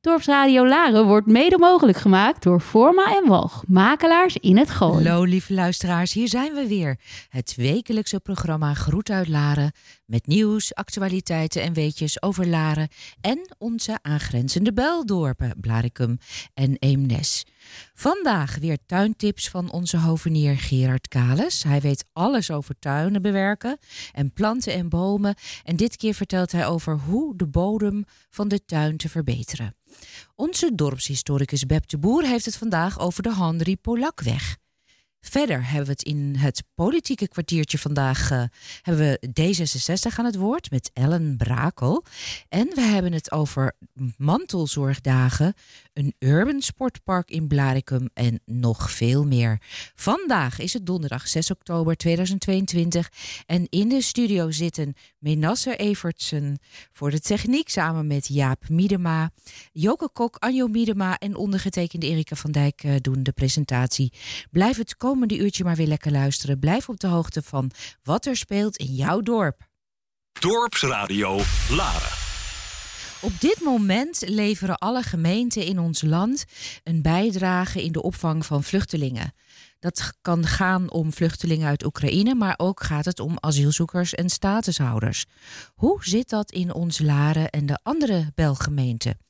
Dorpsradio Laren wordt mede mogelijk gemaakt door Forma en Walg, makelaars in het Gooi. Hallo lieve luisteraars, hier zijn we weer. Het wekelijkse programma Groet uit Laren met nieuws, actualiteiten en weetjes over Laren en onze aangrenzende buildorpen Blaricum en Eemnes. Vandaag weer tuintips van onze hovenier Gerard Kales. Hij weet alles over tuinen bewerken en planten en bomen en dit keer vertelt hij over hoe de bodem van de tuin te verbeteren. Onze dorpshistoricus Beb de Boer heeft het vandaag over de Henri Polakweg. Verder hebben we het in het politieke kwartiertje vandaag uh, hebben we D66 aan het woord met Ellen Brakel. En we hebben het over mantelzorgdagen, een urban sportpark in Blaricum en nog veel meer. Vandaag is het donderdag 6 oktober 2022 en in de studio zitten Menasse Evertsen voor de techniek samen met Jaap Miedema, Joke Kok, Anjo Miedema en ondergetekende Erika van Dijk uh, doen de presentatie. Blijf het komende uurtje maar weer lekker luisteren. Blijf op de hoogte van wat er speelt in jouw dorp. Dorpsradio Laren. Op dit moment leveren alle gemeenten in ons land een bijdrage in de opvang van vluchtelingen. Dat kan gaan om vluchtelingen uit Oekraïne, maar ook gaat het om asielzoekers en statushouders. Hoe zit dat in ons Laren en de andere Belgemeenten?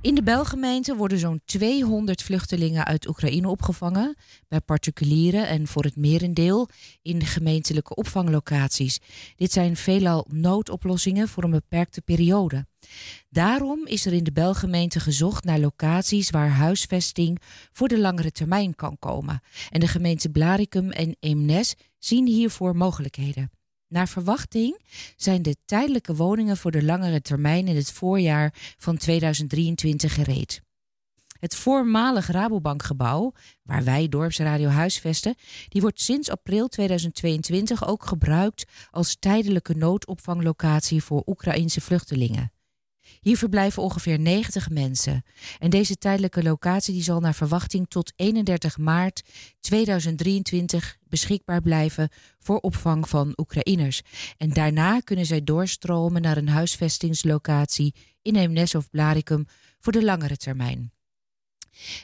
In de Belgemeente worden zo'n 200 vluchtelingen uit Oekraïne opgevangen, bij particulieren en voor het merendeel in gemeentelijke opvanglocaties. Dit zijn veelal noodoplossingen voor een beperkte periode. Daarom is er in de Belgemeente gezocht naar locaties waar huisvesting voor de langere termijn kan komen. En de gemeente Blaricum en Eemnes zien hiervoor mogelijkheden. Naar verwachting zijn de tijdelijke woningen voor de langere termijn in het voorjaar van 2023 gereed. Het voormalig Rabobankgebouw, waar wij Dorpsradio huisvesten, die wordt sinds april 2022 ook gebruikt als tijdelijke noodopvanglocatie voor Oekraïnse vluchtelingen. Hier verblijven ongeveer 90 mensen. En deze tijdelijke locatie die zal naar verwachting tot 31 maart 2023 beschikbaar blijven voor opvang van Oekraïners. En daarna kunnen zij doorstromen naar een huisvestingslocatie in Eemnes of Blaricum voor de langere termijn.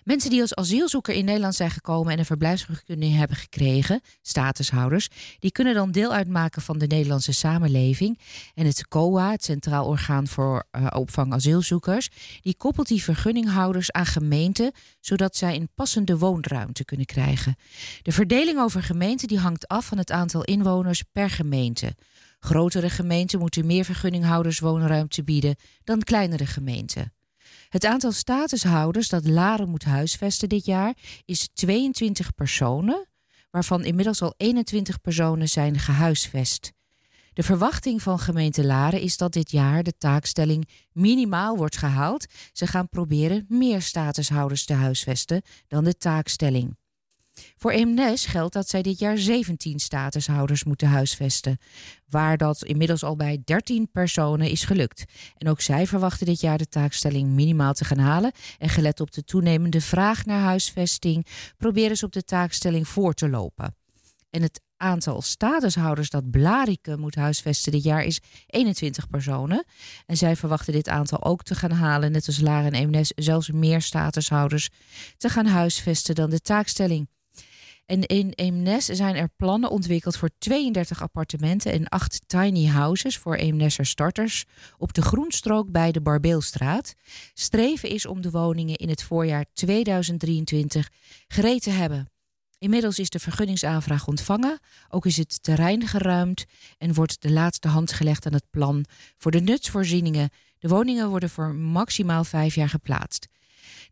Mensen die als asielzoeker in Nederland zijn gekomen en een verblijfsvergunning hebben gekregen, statushouders, die kunnen dan deel uitmaken van de Nederlandse samenleving. En het COA, het Centraal Orgaan voor uh, Opvang Asielzoekers, die koppelt die vergunninghouders aan gemeenten, zodat zij een passende woonruimte kunnen krijgen. De verdeling over gemeenten die hangt af van het aantal inwoners per gemeente. Grotere gemeenten moeten meer vergunninghouders woonruimte bieden dan kleinere gemeenten. Het aantal statushouders dat Laren moet huisvesten dit jaar is 22 personen, waarvan inmiddels al 21 personen zijn gehuisvest. De verwachting van gemeente Laren is dat dit jaar de taakstelling minimaal wordt gehaald. Ze gaan proberen meer statushouders te huisvesten dan de taakstelling. Voor Eemnes geldt dat zij dit jaar 17 statushouders moeten huisvesten, waar dat inmiddels al bij 13 personen is gelukt. En ook zij verwachten dit jaar de taakstelling minimaal te gaan halen. En gelet op de toenemende vraag naar huisvesting, proberen ze op de taakstelling voor te lopen. En het aantal statushouders dat Blariken moet huisvesten dit jaar is 21 personen. En zij verwachten dit aantal ook te gaan halen, net als Laren en Eemnes, zelfs meer statushouders te gaan huisvesten dan de taakstelling. En in Eemnes zijn er plannen ontwikkeld voor 32 appartementen en 8 tiny houses voor Eemnesser starters op de groenstrook bij de Barbeelstraat. Streven is om de woningen in het voorjaar 2023 gereed te hebben. Inmiddels is de vergunningsaanvraag ontvangen, ook is het terrein geruimd en wordt de laatste hand gelegd aan het plan voor de nutsvoorzieningen. De woningen worden voor maximaal vijf jaar geplaatst.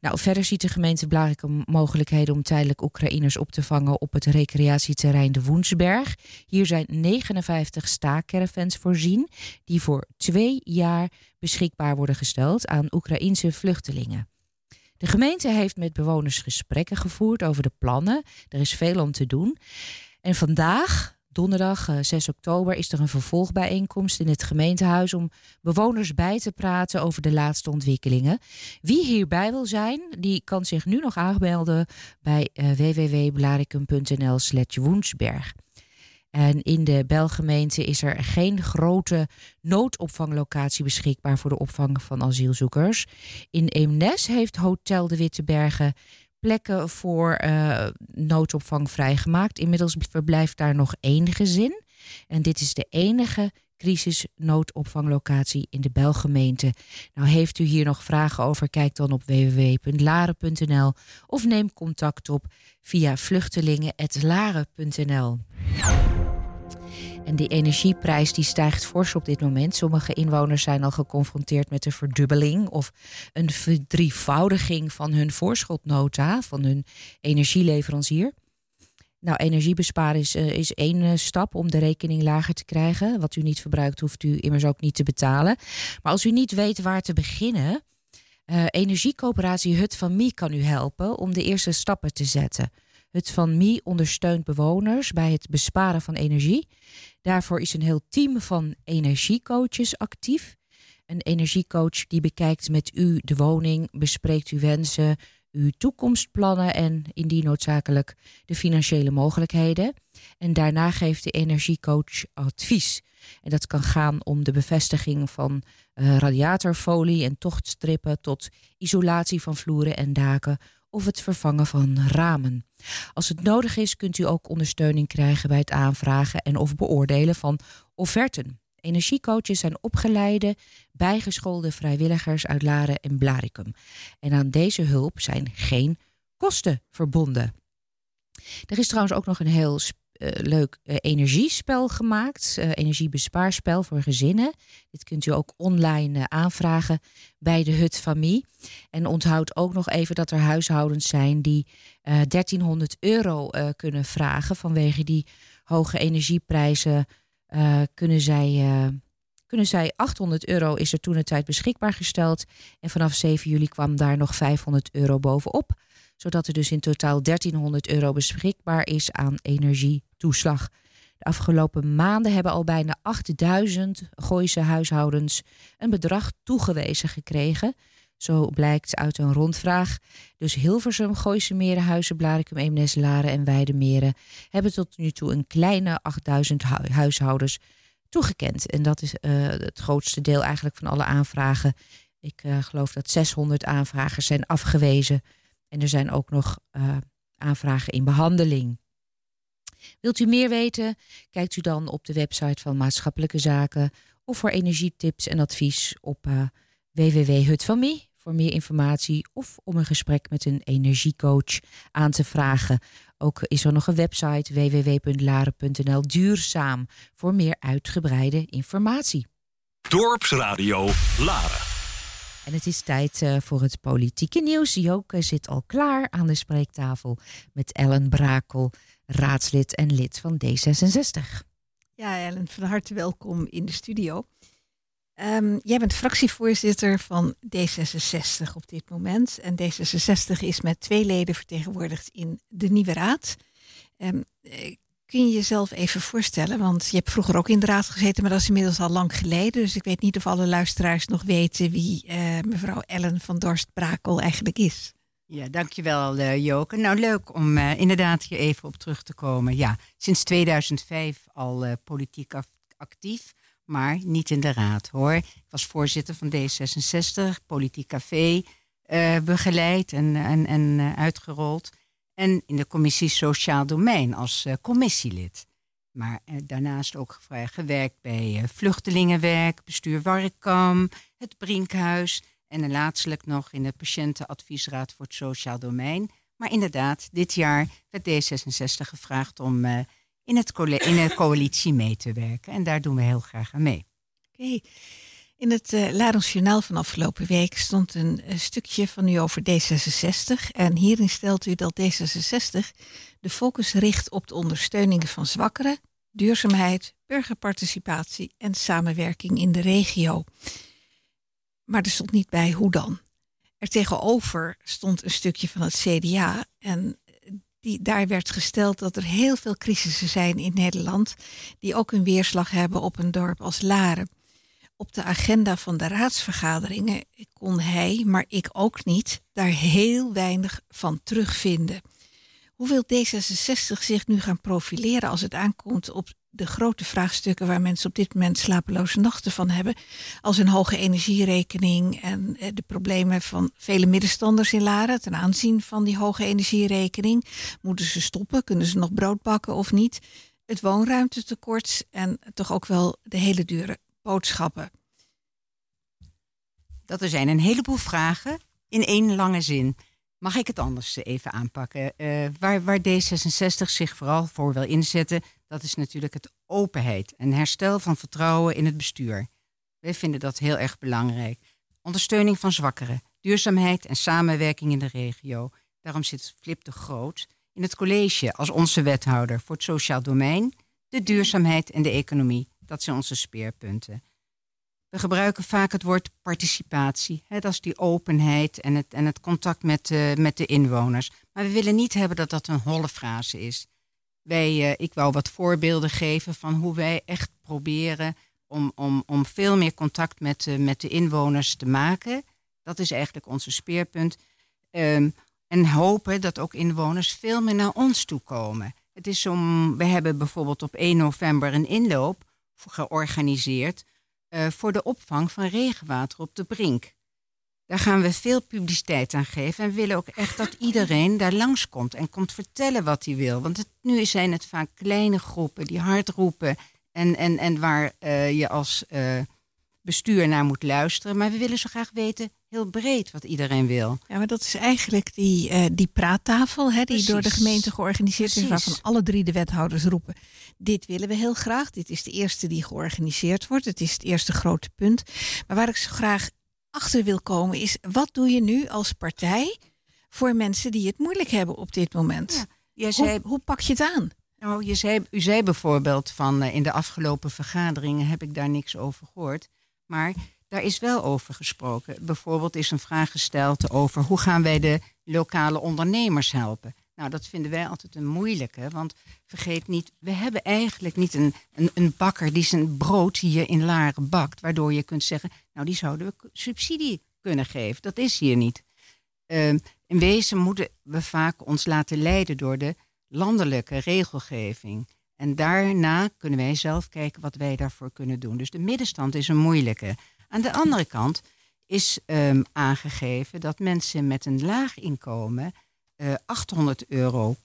Nou, verder ziet de gemeente Blarikum mogelijkheden om tijdelijk Oekraïners op te vangen op het recreatieterrein de Woensberg. Hier zijn 59 staakcaravans voorzien, die voor twee jaar beschikbaar worden gesteld aan Oekraïense vluchtelingen. De gemeente heeft met bewoners gesprekken gevoerd over de plannen. Er is veel om te doen. En vandaag, donderdag 6 eh, oktober is er een vervolgbijeenkomst in het gemeentehuis om bewoners bij te praten over de laatste ontwikkelingen. Wie hierbij wil zijn, die kan zich nu nog aanmelden bij uh, www.blaricum.nl/slash woensberg. En in de Belgemeente is er geen grote noodopvanglocatie beschikbaar voor de opvang van asielzoekers. In Eemnes heeft Hotel de Witte Bergen plekken voor uh, noodopvang vrijgemaakt. Inmiddels verblijft daar nog één gezin. En dit is de enige crisisnoodopvanglocatie in de Belgemeente. Nou, heeft u hier nog vragen over? Kijk dan op www.laren.nl of neem contact op via vluchtelingen.laren.nl. En die energieprijs die stijgt fors op dit moment. Sommige inwoners zijn al geconfronteerd met een verdubbeling of een verdrievoudiging van hun voorschotnota van hun energieleverancier. Nou, energie besparen is, uh, is één uh, stap om de rekening lager te krijgen. Wat u niet verbruikt, hoeft u immers ook niet te betalen. Maar als u niet weet waar te beginnen, uh, energiecoöperatie Hut van Mie kan u helpen om de eerste stappen te zetten. Hut van Mie ondersteunt bewoners bij het besparen van energie. Daarvoor is een heel team van energiecoaches actief. Een energiecoach die bekijkt met u de woning, bespreekt uw wensen, uw toekomstplannen en indien noodzakelijk de financiële mogelijkheden. En daarna geeft de energiecoach advies. En dat kan gaan om de bevestiging van uh, radiatorfolie en tochtstrippen tot isolatie van vloeren en daken of het vervangen van ramen. Als het nodig is, kunt u ook ondersteuning krijgen bij het aanvragen en of beoordelen van offerten. Energiecoaches zijn opgeleide, bijgeschoolde vrijwilligers uit Laren en Blaricum. En aan deze hulp zijn geen kosten verbonden. Er is trouwens ook nog een heel leuk uh, energiespel gemaakt. Uh, energiebespaarspel voor gezinnen. Dit kunt u ook online aanvragen bij de Hut Familie. En onthoud ook nog even dat er huishoudens zijn die 1300 euro kunnen vragen vanwege die hoge energieprijzen kunnen, zij, kunnen zij 800 euro is er toen een tijd beschikbaar gesteld. En vanaf 7 juli kwam daar nog 500 euro bovenop. Zodat er dus in totaal 1300 euro beschikbaar is aan De afgelopen maanden hebben al bijna 8000 Gooise huishoudens een bedrag toegewezen gekregen. Zo blijkt uit een rondvraag. Dus Hilversum, Gooise Meren, Huizen, Blarikum, Eemnes, Laren en Weidemeren hebben tot nu toe een kleine 8000 hu huishoudens toegekend. En dat is uh, het grootste deel eigenlijk van alle aanvragen. Ik uh, geloof dat 600 aanvragers zijn afgewezen. En er zijn ook nog uh, aanvragen in behandeling. Wilt u meer weten? Kijkt u dan op de website van Maatschappelijke Zaken of voor energietips en advies op www.hutvanmie voor meer informatie of om een gesprek met een energiecoach aan te vragen. Ook is er nog een website www.laren.nl duurzaam voor meer uitgebreide informatie. Dorpsradio Laren. En het is tijd uh, voor het politieke nieuws. Joke zit al klaar aan de spreektafel met Ellen Brakel, raadslid en lid van D66. Ja, Ellen, van harte welkom in de studio. Um, jij bent fractievoorzitter van D66 op dit moment. En D66 is met twee leden vertegenwoordigd in de nieuwe raad. Um, kun je jezelf even voorstellen? Want je hebt vroeger ook in de raad gezeten, maar dat is inmiddels al lang geleden. Dus ik weet niet of alle luisteraars nog weten wie uh, mevrouw Ellen van Dorst-Brakel eigenlijk is. Ja, dankjewel uh, Joke. Nou, leuk om uh, inderdaad hier even op terug te komen. Ja, sinds 2005 al politiek actief maar niet in de raad hoor. Ik was voorzitter van D66, Politiek Café begeleid en, en, en uitgerold. En in de commissie Sociaal Domein als commissielid. Maar daarnaast ook gewerkt bij vluchtelingenwerk, bestuur Warkam, het Brinkhuis. En laatstelijk nog in de patiëntenadviesraad voor het Sociaal Domein. Maar inderdaad, dit jaar werd D66 gevraagd om in, het in de coalitie mee te werken. En daar doen we heel graag aan mee. Oké. In het uh, Journaal van afgelopen week stond een, een, stukje van u over D66. En hierin stelt u dat D66 de focus richt op de ondersteuning van zwakkeren, duurzaamheid, burgerparticipatie en samenwerking in de regio. Maar er stond niet bij hoe dan. Er tegenover stond een stukje van het CDA. En die, daar werd gesteld dat er heel veel crisissen zijn in Nederland, die ook een weerslag hebben op een dorp als Laren. Op de agenda van de raadsvergaderingen kon hij, maar ik ook niet, daar heel weinig van terugvinden. Hoe wil D66 zich nu gaan profileren als het aankomt op de grote vraagstukken waar mensen op dit moment slapeloze nachten van hebben. Als een hoge energierekening en eh, de problemen van vele middenstanders in Laren ten aanzien van die hoge energierekening. Moeten ze stoppen? Kunnen ze nog brood bakken of niet? Het woonruimtetekort en toch ook wel de hele dure boodschappen. Dat er zijn een heleboel vragen in één lange zin. Mag ik het anders even aanpakken? Uh, waar, waar D66 zich vooral voor wil inzetten, dat is natuurlijk het openheid en herstel van vertrouwen in het bestuur. Wij vinden dat heel erg belangrijk. Ondersteuning van zwakkeren, duurzaamheid en samenwerking in de regio. Daarom zit Flip de Groot in het college als onze wethouder voor het sociaal domein, de duurzaamheid en de economie. Dat zijn onze speerpunten. We gebruiken vaak het woord participatie. Hè, dat is die openheid en het, en het contact met, met de inwoners. Maar we willen niet hebben dat dat een holle frase is. Wij, uh, ik wou wat voorbeelden geven van hoe wij echt proberen om, om, om veel meer contact met, uh, met de inwoners te maken. Dat is eigenlijk onze speerpunt. Um, en hopen dat ook inwoners veel meer naar ons toe komen. Het is om, we hebben bijvoorbeeld op 1 november een inloop georganiseerd uh, voor de opvang van regenwater op de brink. Daar gaan we veel publiciteit aan geven en we willen ook echt dat iedereen daar langskomt en komt vertellen wat hij wil. Want het, nu zijn het vaak kleine groepen die hard roepen en, en, en waar uh, je als uh, bestuur naar moet luisteren. Maar we willen zo graag weten, heel breed, wat iedereen wil. Ja, maar dat is eigenlijk die, uh, die praattafel, hè, die Precies. door de gemeente georganiseerd Precies. is, waarvan alle drie de wethouders roepen. Dit willen we heel graag. Dit is de eerste die georganiseerd wordt. Het is het eerste grote punt. Maar waar ik zo graag achter wil komen is, wat doe je nu als partij voor mensen die het moeilijk hebben op dit moment? Ja, zei, hoe, hoe, pak je het aan? Nou, je zei, u zei bijvoorbeeld van uh, in de afgelopen vergaderingen heb ik daar niks over gehoord. Maar daar is wel over gesproken. Bijvoorbeeld is een vraag gesteld over hoe gaan wij de lokale ondernemers helpen. Nou, dat vinden wij altijd een moeilijke. Want vergeet niet, we hebben eigenlijk niet een, een, een bakker die zijn brood hier in Laren bakt. Waardoor je kunt zeggen, nou die zouden we subsidie kunnen geven. Dat is hier niet. Uh, in wezen moeten we vaak ons laten leiden door de landelijke regelgeving. En daarna kunnen wij zelf kijken wat wij daarvoor kunnen doen. Dus de middenstand is een moeilijke. Aan de andere kant is um, aangegeven dat mensen met een laag inkomen uh, 800 euro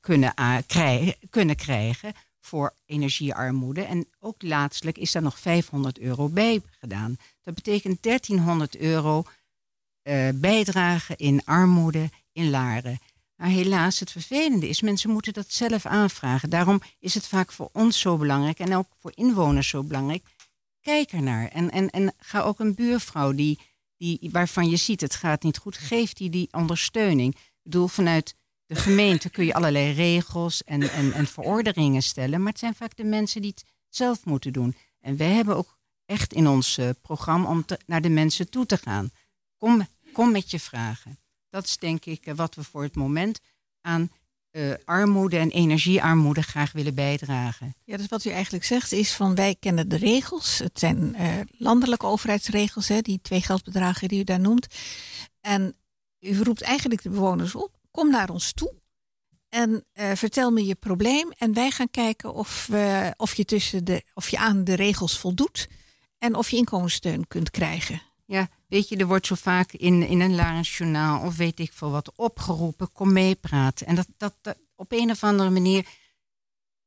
kunnen, krijgen, kunnen krijgen voor energiearmoede. En ook laatstelijk is daar nog 500 euro bij gedaan. Dat betekent 1300 euro uh, bijdrage in armoede in Laren. Maar helaas, het vervelende is, mensen moeten dat zelf aanvragen. Daarom is het vaak voor ons zo belangrijk en ook voor inwoners zo belangrijk. Kijk ernaar en, en, en ga ook een buurvrouw die, die, waarvan je ziet het gaat niet goed, geef die die ondersteuning. Bedoel, vanuit de gemeente kun je allerlei regels en, en, en verordeningen stellen, maar het zijn vaak de mensen die het zelf moeten doen. En wij hebben ook echt in ons uh, programma om te, naar de mensen toe te gaan. Kom, kom met je vragen. Dat is denk ik uh, wat we voor het moment aan uh, armoede en energiearmoede graag willen bijdragen. Ja, dus wat u eigenlijk zegt is van wij kennen de regels. Het zijn landelijke overheidsregels, hè, die twee geldbedragen die u daar noemt. En u roept eigenlijk de bewoners op, kom naar ons toe. En uh, vertel me je probleem. En wij gaan kijken of, of, je tussen de, of je aan de regels voldoet. En of je inkomenssteun kunt krijgen. Ja, weet je, er wordt zo vaak in, in een Larens journaal of weet ik veel wat opgeroepen, kom meepraten. En dat, dat, dat, op een of andere manier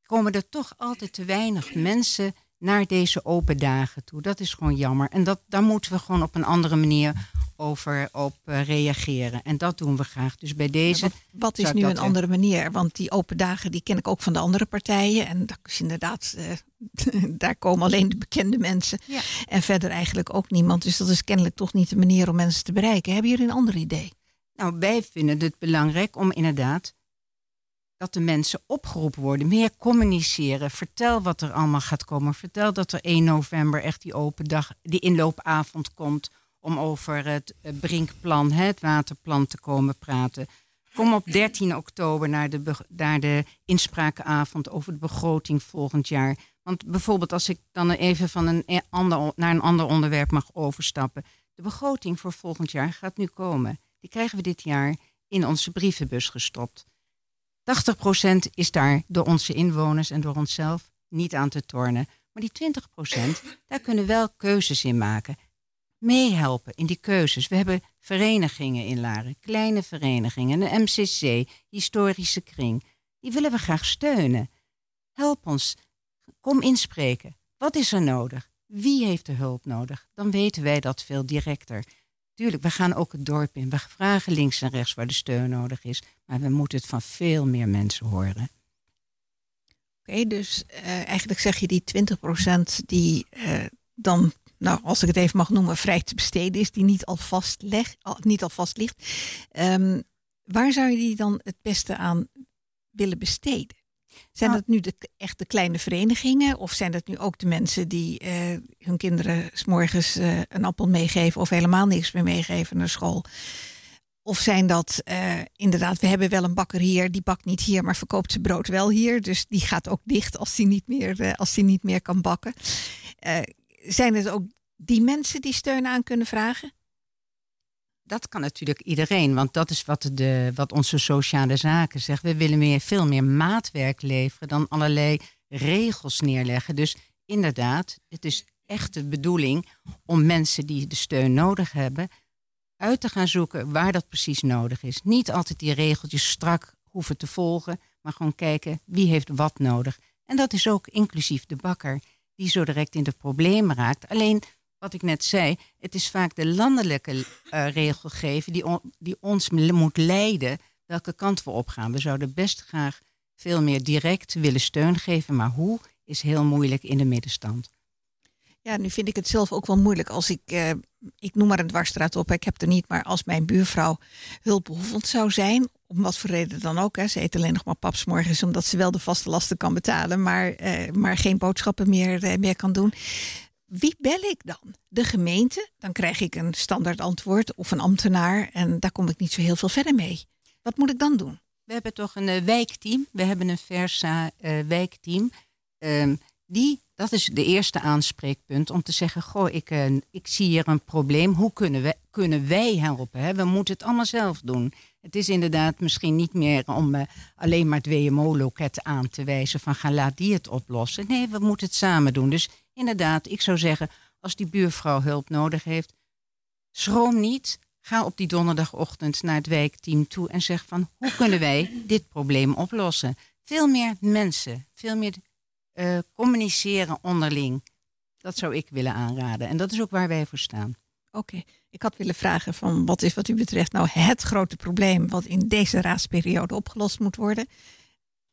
komen er toch altijd te weinig mensen naar deze open dagen toe. Dat is gewoon jammer. En dat, daar moeten we gewoon op een andere manier over op uh, reageren. En dat doen we graag. Dus bij deze. Wat, wat is nu een andere manier? Want die open dagen die ken ik ook van de andere partijen. En dat is inderdaad, uh, daar komen alleen de bekende mensen. Ja. En verder eigenlijk ook niemand. Dus dat is kennelijk toch niet de manier om mensen te bereiken. Hebben jullie een ander idee? Nou, wij vinden het belangrijk om inderdaad dat de mensen opgeroepen worden. Meer communiceren. Vertel wat er allemaal gaat komen. Vertel dat er 1 november echt die open dag, die inloopavond komt om over het Brinkplan, het waterplan, te komen praten. Kom op 13 oktober naar de, naar de inspraakavond over de begroting volgend jaar. Want bijvoorbeeld als ik dan even van een e-, ander, naar een ander onderwerp mag overstappen. De begroting voor volgend jaar gaat nu komen. Die krijgen we dit jaar in onze brievenbus gestopt. 80% is daar door onze inwoners en door onszelf niet aan te tornen. Maar die 20% daar kunnen we wel keuzes in maken. Meehelpen in die keuzes. We hebben verenigingen in Laren, kleine verenigingen, een MCC, historische kring. Die willen we graag steunen. Help ons. Kom inspreken. Wat is er nodig? Wie heeft de hulp nodig? Dan weten wij dat veel directer. Tuurlijk, we gaan ook het dorp in. We vragen links en rechts waar de steun nodig is. Maar we moeten het van veel meer mensen horen. Oké, dus uh, eigenlijk zeg je die 20% die uh, dan, nou, als ik het even mag noemen, vrij te besteden is, die niet al vast, leg, al, niet al vast ligt. Um, waar zou je die dan het beste aan willen besteden? Zijn nou, dat nu de echte kleine verenigingen? Of zijn dat nu ook de mensen die uh, hun kinderen s morgens uh, een appel meegeven of helemaal niks meer meegeven naar school? Of zijn dat uh, inderdaad, we hebben wel een bakker hier, die bakt niet hier, maar verkoopt zijn brood wel hier. Dus die gaat ook dicht als die niet meer, als die niet meer kan bakken. Zijn het ook die mensen die steun aan kunnen vragen? Dat kan natuurlijk iedereen, want dat is wat, de, wat onze sociale zaken zegt. We willen meer, veel meer maatwerk leveren dan allerlei regels neerleggen. Dus inderdaad, het is echt de bedoeling om mensen die de steun nodig hebben, uit te gaan zoeken waar dat precies nodig is. Niet altijd die regeltjes strak hoeven te volgen, maar gewoon kijken wie heeft wat nodig. En dat is ook inclusief de bakker, die zo direct in de problemen raakt. Alleen wat ik net zei, het is vaak de landelijke uh, regelgeving die, die ons moet leiden welke kant we opgaan. We zouden best graag veel meer direct willen steun geven, maar hoe is heel moeilijk in de middenstand. Ja, nu vind ik het zelf ook wel moeilijk als ik, uh, ik noem maar een dwarsstraat op, ik heb er niet, maar als mijn buurvrouw hulpbehoevend zou zijn, om wat voor reden dan ook, hè, ze eet alleen nog maar paps morgens omdat ze wel de vaste lasten kan betalen, maar, uh, maar geen boodschappen meer, uh, meer kan doen wie bel ik dan? De gemeente? Dan krijg ik een standaard antwoord of een ambtenaar en daar kom ik niet zo heel veel verder mee. Wat moet ik dan doen? We hebben toch een uh, wijkteam. We hebben een Versa uh, wijkteam. Um, die, dat is de eerste aanspreekpunt om te zeggen: Goh, ik, uh, ik zie hier een probleem. Hoe kunnen, we, kunnen wij helpen? Hè? We moeten het allemaal zelf doen. Het is inderdaad misschien niet meer om alleen maar het WMO-loket aan te wijzen van ga laat die het oplossen. Nee, we moeten het samen doen. Dus inderdaad, ik zou zeggen, als die buurvrouw hulp nodig heeft, schroom niet. Ga op die donderdagochtend naar het wijkteam toe en zeg van hoe kunnen wij dit probleem oplossen? Veel meer mensen, veel meer uh, communiceren onderling. Dat zou ik willen aanraden. En dat is ook waar wij voor staan. Oké, ik had willen vragen van wat is wat u betreft nou het grote probleem wat in deze raadsperiode opgelost moet worden?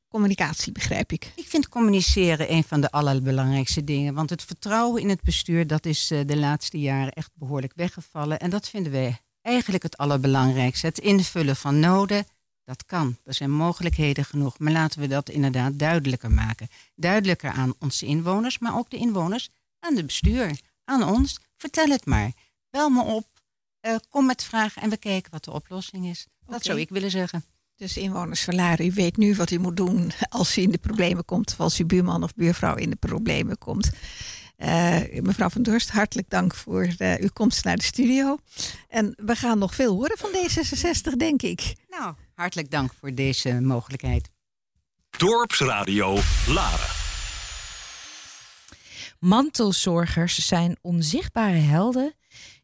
communicatie, begrijp ik. Ik vind communiceren een van de allerbelangrijkste dingen. Want het vertrouwen in het bestuur, dat is eh, de laatste jaren echt behoorlijk weggevallen. En dat vinden wij eigenlijk het allerbelangrijkste. Het invullen van noden, dat kan. Er zijn mogelijkheden genoeg. Maar laten we dat inderdaad duidelijker maken. Duidelijker aan onze inwoners, maar ook de inwoners aan het bestuur. Aan ons. Vertel het maar. Bel me op. Uh, kom met vragen en we kijken wat de oplossing is. Dat zou ik willen zeggen. Dus inwoners van Laren, u weet nu wat u moet doen als u in de problemen komt. Of als uw buurman of buurvrouw in de problemen komt. Uh, mevrouw van Dorst, hartelijk dank voor uh, uw komst naar de studio. En we gaan nog veel horen van D66, denk ik. Nou, hartelijk dank voor deze mogelijkheid. Dorpsradio Laren. Mantelzorgers zijn onzichtbare helden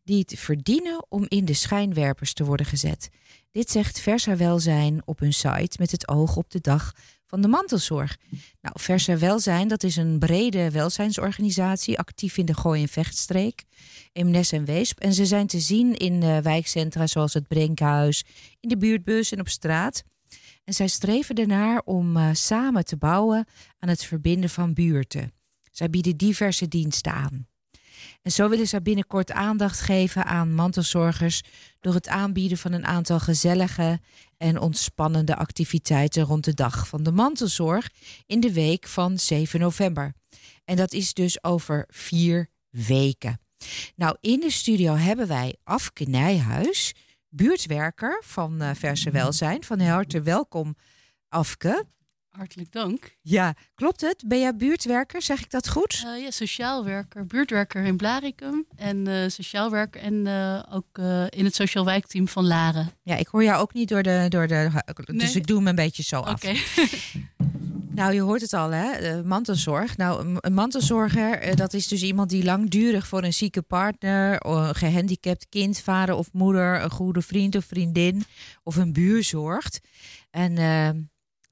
die het verdienen om in de schijnwerpers te worden gezet. Dit zegt Versa Welzijn op hun site met het oog op de dag van de mantelzorg. Nou, Versa Welzijn, dat is een brede welzijnsorganisatie actief in de Gooi- en Vechtstreek, Eemnes en Weesp. En ze zijn te zien in uh, wijkcentra zoals het Brinkhuis, in de buurtbus en op straat. En zij streven ernaar om uh, samen te bouwen aan het verbinden van buurten. Zij bieden diverse diensten aan. En zo willen ze binnenkort aandacht geven aan mantelzorgers door het aanbieden van een aantal gezellige en ontspannende activiteiten rond de dag van de mantelzorg in de week van 7 november. En dat is dus over vier weken. Nou, in de studio hebben wij Afke Nijhuis, buurtwerker van uh, Verse Welzijn. Van harte welkom, Afke. Hartelijk dank. Ja, klopt het? Ben jij buurtwerker? Zeg ik dat goed? Uh, ja, sociaal werker, buurtwerker in Blaricum en uh, sociaal werker en uh, ook in het sociaal wijkteam van Laren. Ja, ik hoor jou ook niet door de, door de dus ik doe hem een beetje zo af. Oké. Nou, je hoort het al, hè? Eh, mantelzorg. Nou, een- mantelzorger, eh, dat is dus iemand die langdurig voor een zieke partner, of een gehandicapt kind, vader of moeder, een goede vriend of vriendin of een buur zorgt. En eh,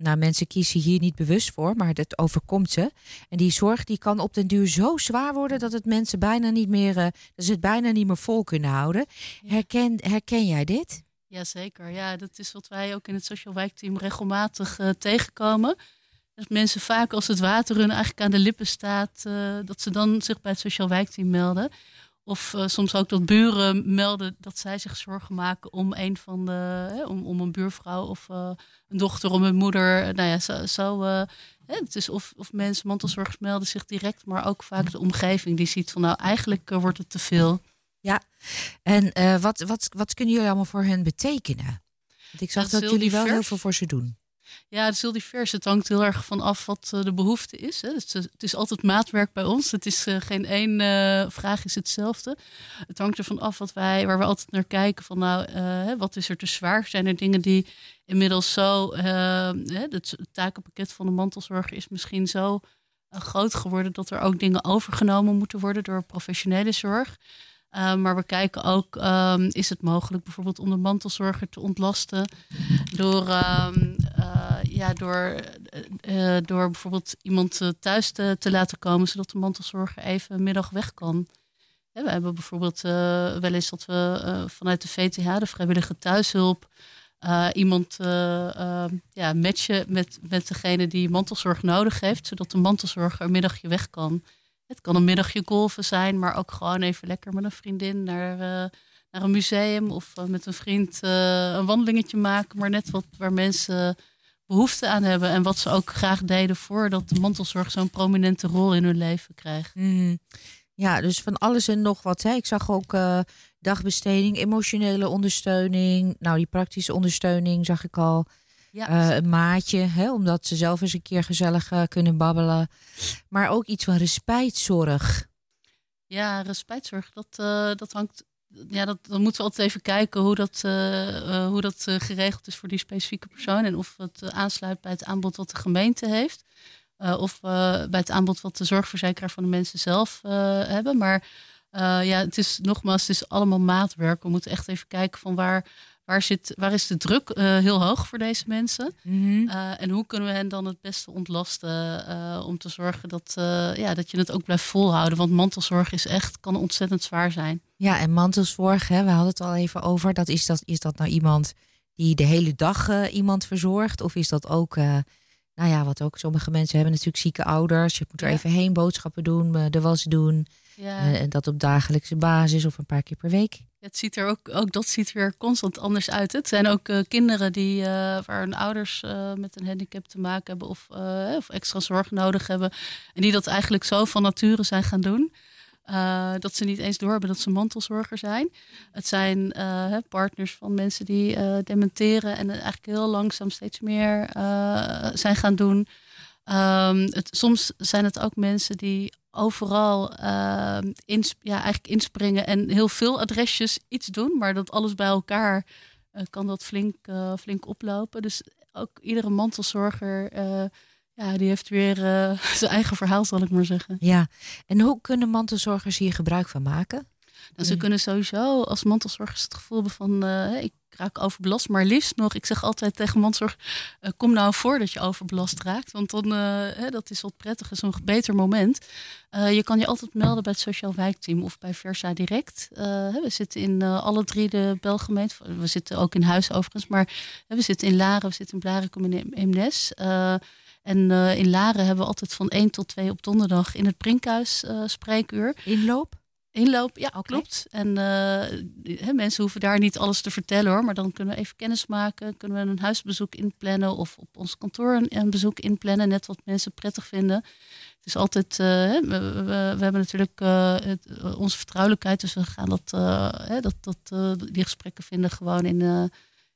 nou, mensen kiezen hier niet bewust voor, maar dat overkomt ze. En die zorg die kan op den duur zo zwaar worden dat het mensen bijna niet meer, eh, dat ze het bijna niet meer vol kunnen houden. Herken, herken jij dit? Jazeker, ja, dat is wat wij ook in het Social Wijkteam regelmatig eh, tegenkomen. Dat mensen vaak als het water hun eigenlijk aan de lippen staat, eh, dat ze dan zich bij het Sociaal Wijkteam melden. Of eh, soms ook dat buren melden dat zij zich zorgen maken om een van de, hè, om, om een buurvrouw of eh, een dochter, om een moeder. Nou ja, zo. zo eh, hè, het is of, of mensen, mantelzorgers melden zich direct, maar ook vaak de omgeving die ziet van nou eigenlijk eh, wordt het te veel. En eh, wat, wat, wat kunnen jullie allemaal voor hen betekenen? Want ik zag Dat jullie wel heel veel voor ze doen. Ja, het is heel divers. Het hangt heel erg van af wat eh, de behoefte is. Hè. Het is altijd maatwerk bij ons. Het is eh, geen één eh, vraag is hetzelfde. Het hangt ervan af wat wij, waar we altijd naar kijken. Van nou, wat is er te zwaar? Zijn er dingen die inmiddels zo... het takenpakket van de mantelzorger is misschien zo groot geworden... dat er ook dingen overgenomen moeten worden door professionele zorg. Maar we kijken ook, um, is het mogelijk bijvoorbeeld om de mantelzorger te ontlasten door, um, uh, ja, door, uh, door bijvoorbeeld iemand thuis te, te, laten komen, zodat de mantelzorger even een middag weg kan. We hebben bijvoorbeeld wel eens dat we vanuit de VTH, de vrijwillige thuishulp, iemand ja, matchen met, met degene die mantelzorg nodig heeft, zodat de mantelzorger een middagje weg kan. Het kan een middagje golven zijn, maar ook gewoon even lekker met een vriendin naar, naar een museum of met een vriend een wandelingetje maken. Maar net wat waar mensen behoefte aan hebben en wat ze ook graag deden voordat de mantelzorg zo'n prominente rol in hun leven krijgt. Mm. Ja, dus van alles en nog wat. Hè. Ik zag ook uh, dagbesteding, emotionele ondersteuning. Nou, die praktische ondersteuning zag ik al. Ja, uh, een maatje, hè, omdat ze zelf eens een keer gezellig uh, kunnen babbelen. Maar ook iets van respijtzorg. Ja, respijtzorg, dat, dat hangt. Ja, dat, dan moeten we altijd even kijken hoe dat, hoe dat geregeld is voor die specifieke persoon. En of het aansluit bij het aanbod wat de gemeente heeft. of bij het aanbod wat de zorgverzekeraar van de mensen zelf hebben. Maar ja, het is nogmaals, het is allemaal maatwerk. We moeten echt even kijken van waar Waar, zit, waar is de druk uh, heel hoog voor deze mensen? Mhm. Mm -hmm. uh, en hoe kunnen we hen dan het beste ontlasten uh, om te zorgen dat, ja, dat je het ook blijft volhouden? Want mantelzorg is echt, kan ontzettend zwaar zijn. Ja, en mantelzorg, hè, we hadden het al even over. Dat is, dat, is dat nou iemand die de hele dag iemand verzorgt? Of is dat ook, nou ja, wat ook sommige mensen hebben natuurlijk zieke ouders. Je moet er ja. even heen boodschappen doen, de was doen. Ja. En dat op dagelijkse basis of een paar keer per week. Het ziet er ook, ook dat ziet er weer constant anders uit. Het zijn ook uh, kinderen die, uh, waar hun ouders uh, met een handicap te maken hebben of, of, extra zorg nodig hebben. En die dat eigenlijk zo van nature zijn gaan doen. Dat ze niet eens doorhebben dat ze mantelzorger zijn. Het zijn partners van mensen die dementeren en eigenlijk heel langzaam steeds meer zijn gaan doen. Het, soms zijn het ook mensen die overal ins ja, eigenlijk inspringen en heel veel adresjes iets doen, maar dat alles bij elkaar kan dat flink, flink oplopen. Dus ook iedere mantelzorger ja, die heeft weer zijn eigen verhaal, zal ik maar zeggen. Ja, en hoe kunnen mantelzorgers hier gebruik van maken? Nou, ze kunnen sowieso als mantelzorgers het gevoel hebben van... Uh, ik raak overbelast, maar liefst nog... ik zeg altijd tegen mantelzorg... Uh, kom nou voor dat je overbelast raakt. Want dan, hè, dat is wat prettig, is een beter moment. je kan je altijd melden bij het Sociaal Wijkteam... of bij Versa Direct. we zitten in alle drie de Belgemeenten. We zitten ook in huis overigens. Maar we zitten in Laren, we zitten in Blarikum en in Eemnes... En uh, in Laren hebben we altijd van 1 tot 2 op donderdag in het Prinkhuis uh, spreekuur. Inloop? Inloop, ja, okay. klopt. En uh, he, mensen hoeven daar niet alles te vertellen hoor. Maar dan kunnen we even kennis maken. Kunnen we een huisbezoek inplannen. Of op ons kantoor een, een bezoek inplannen. Net wat mensen prettig vinden. Het is altijd, we, we, we, hebben natuurlijk het, onze vertrouwelijkheid. Dus we gaan dat, dat, dat, die gesprekken vinden gewoon in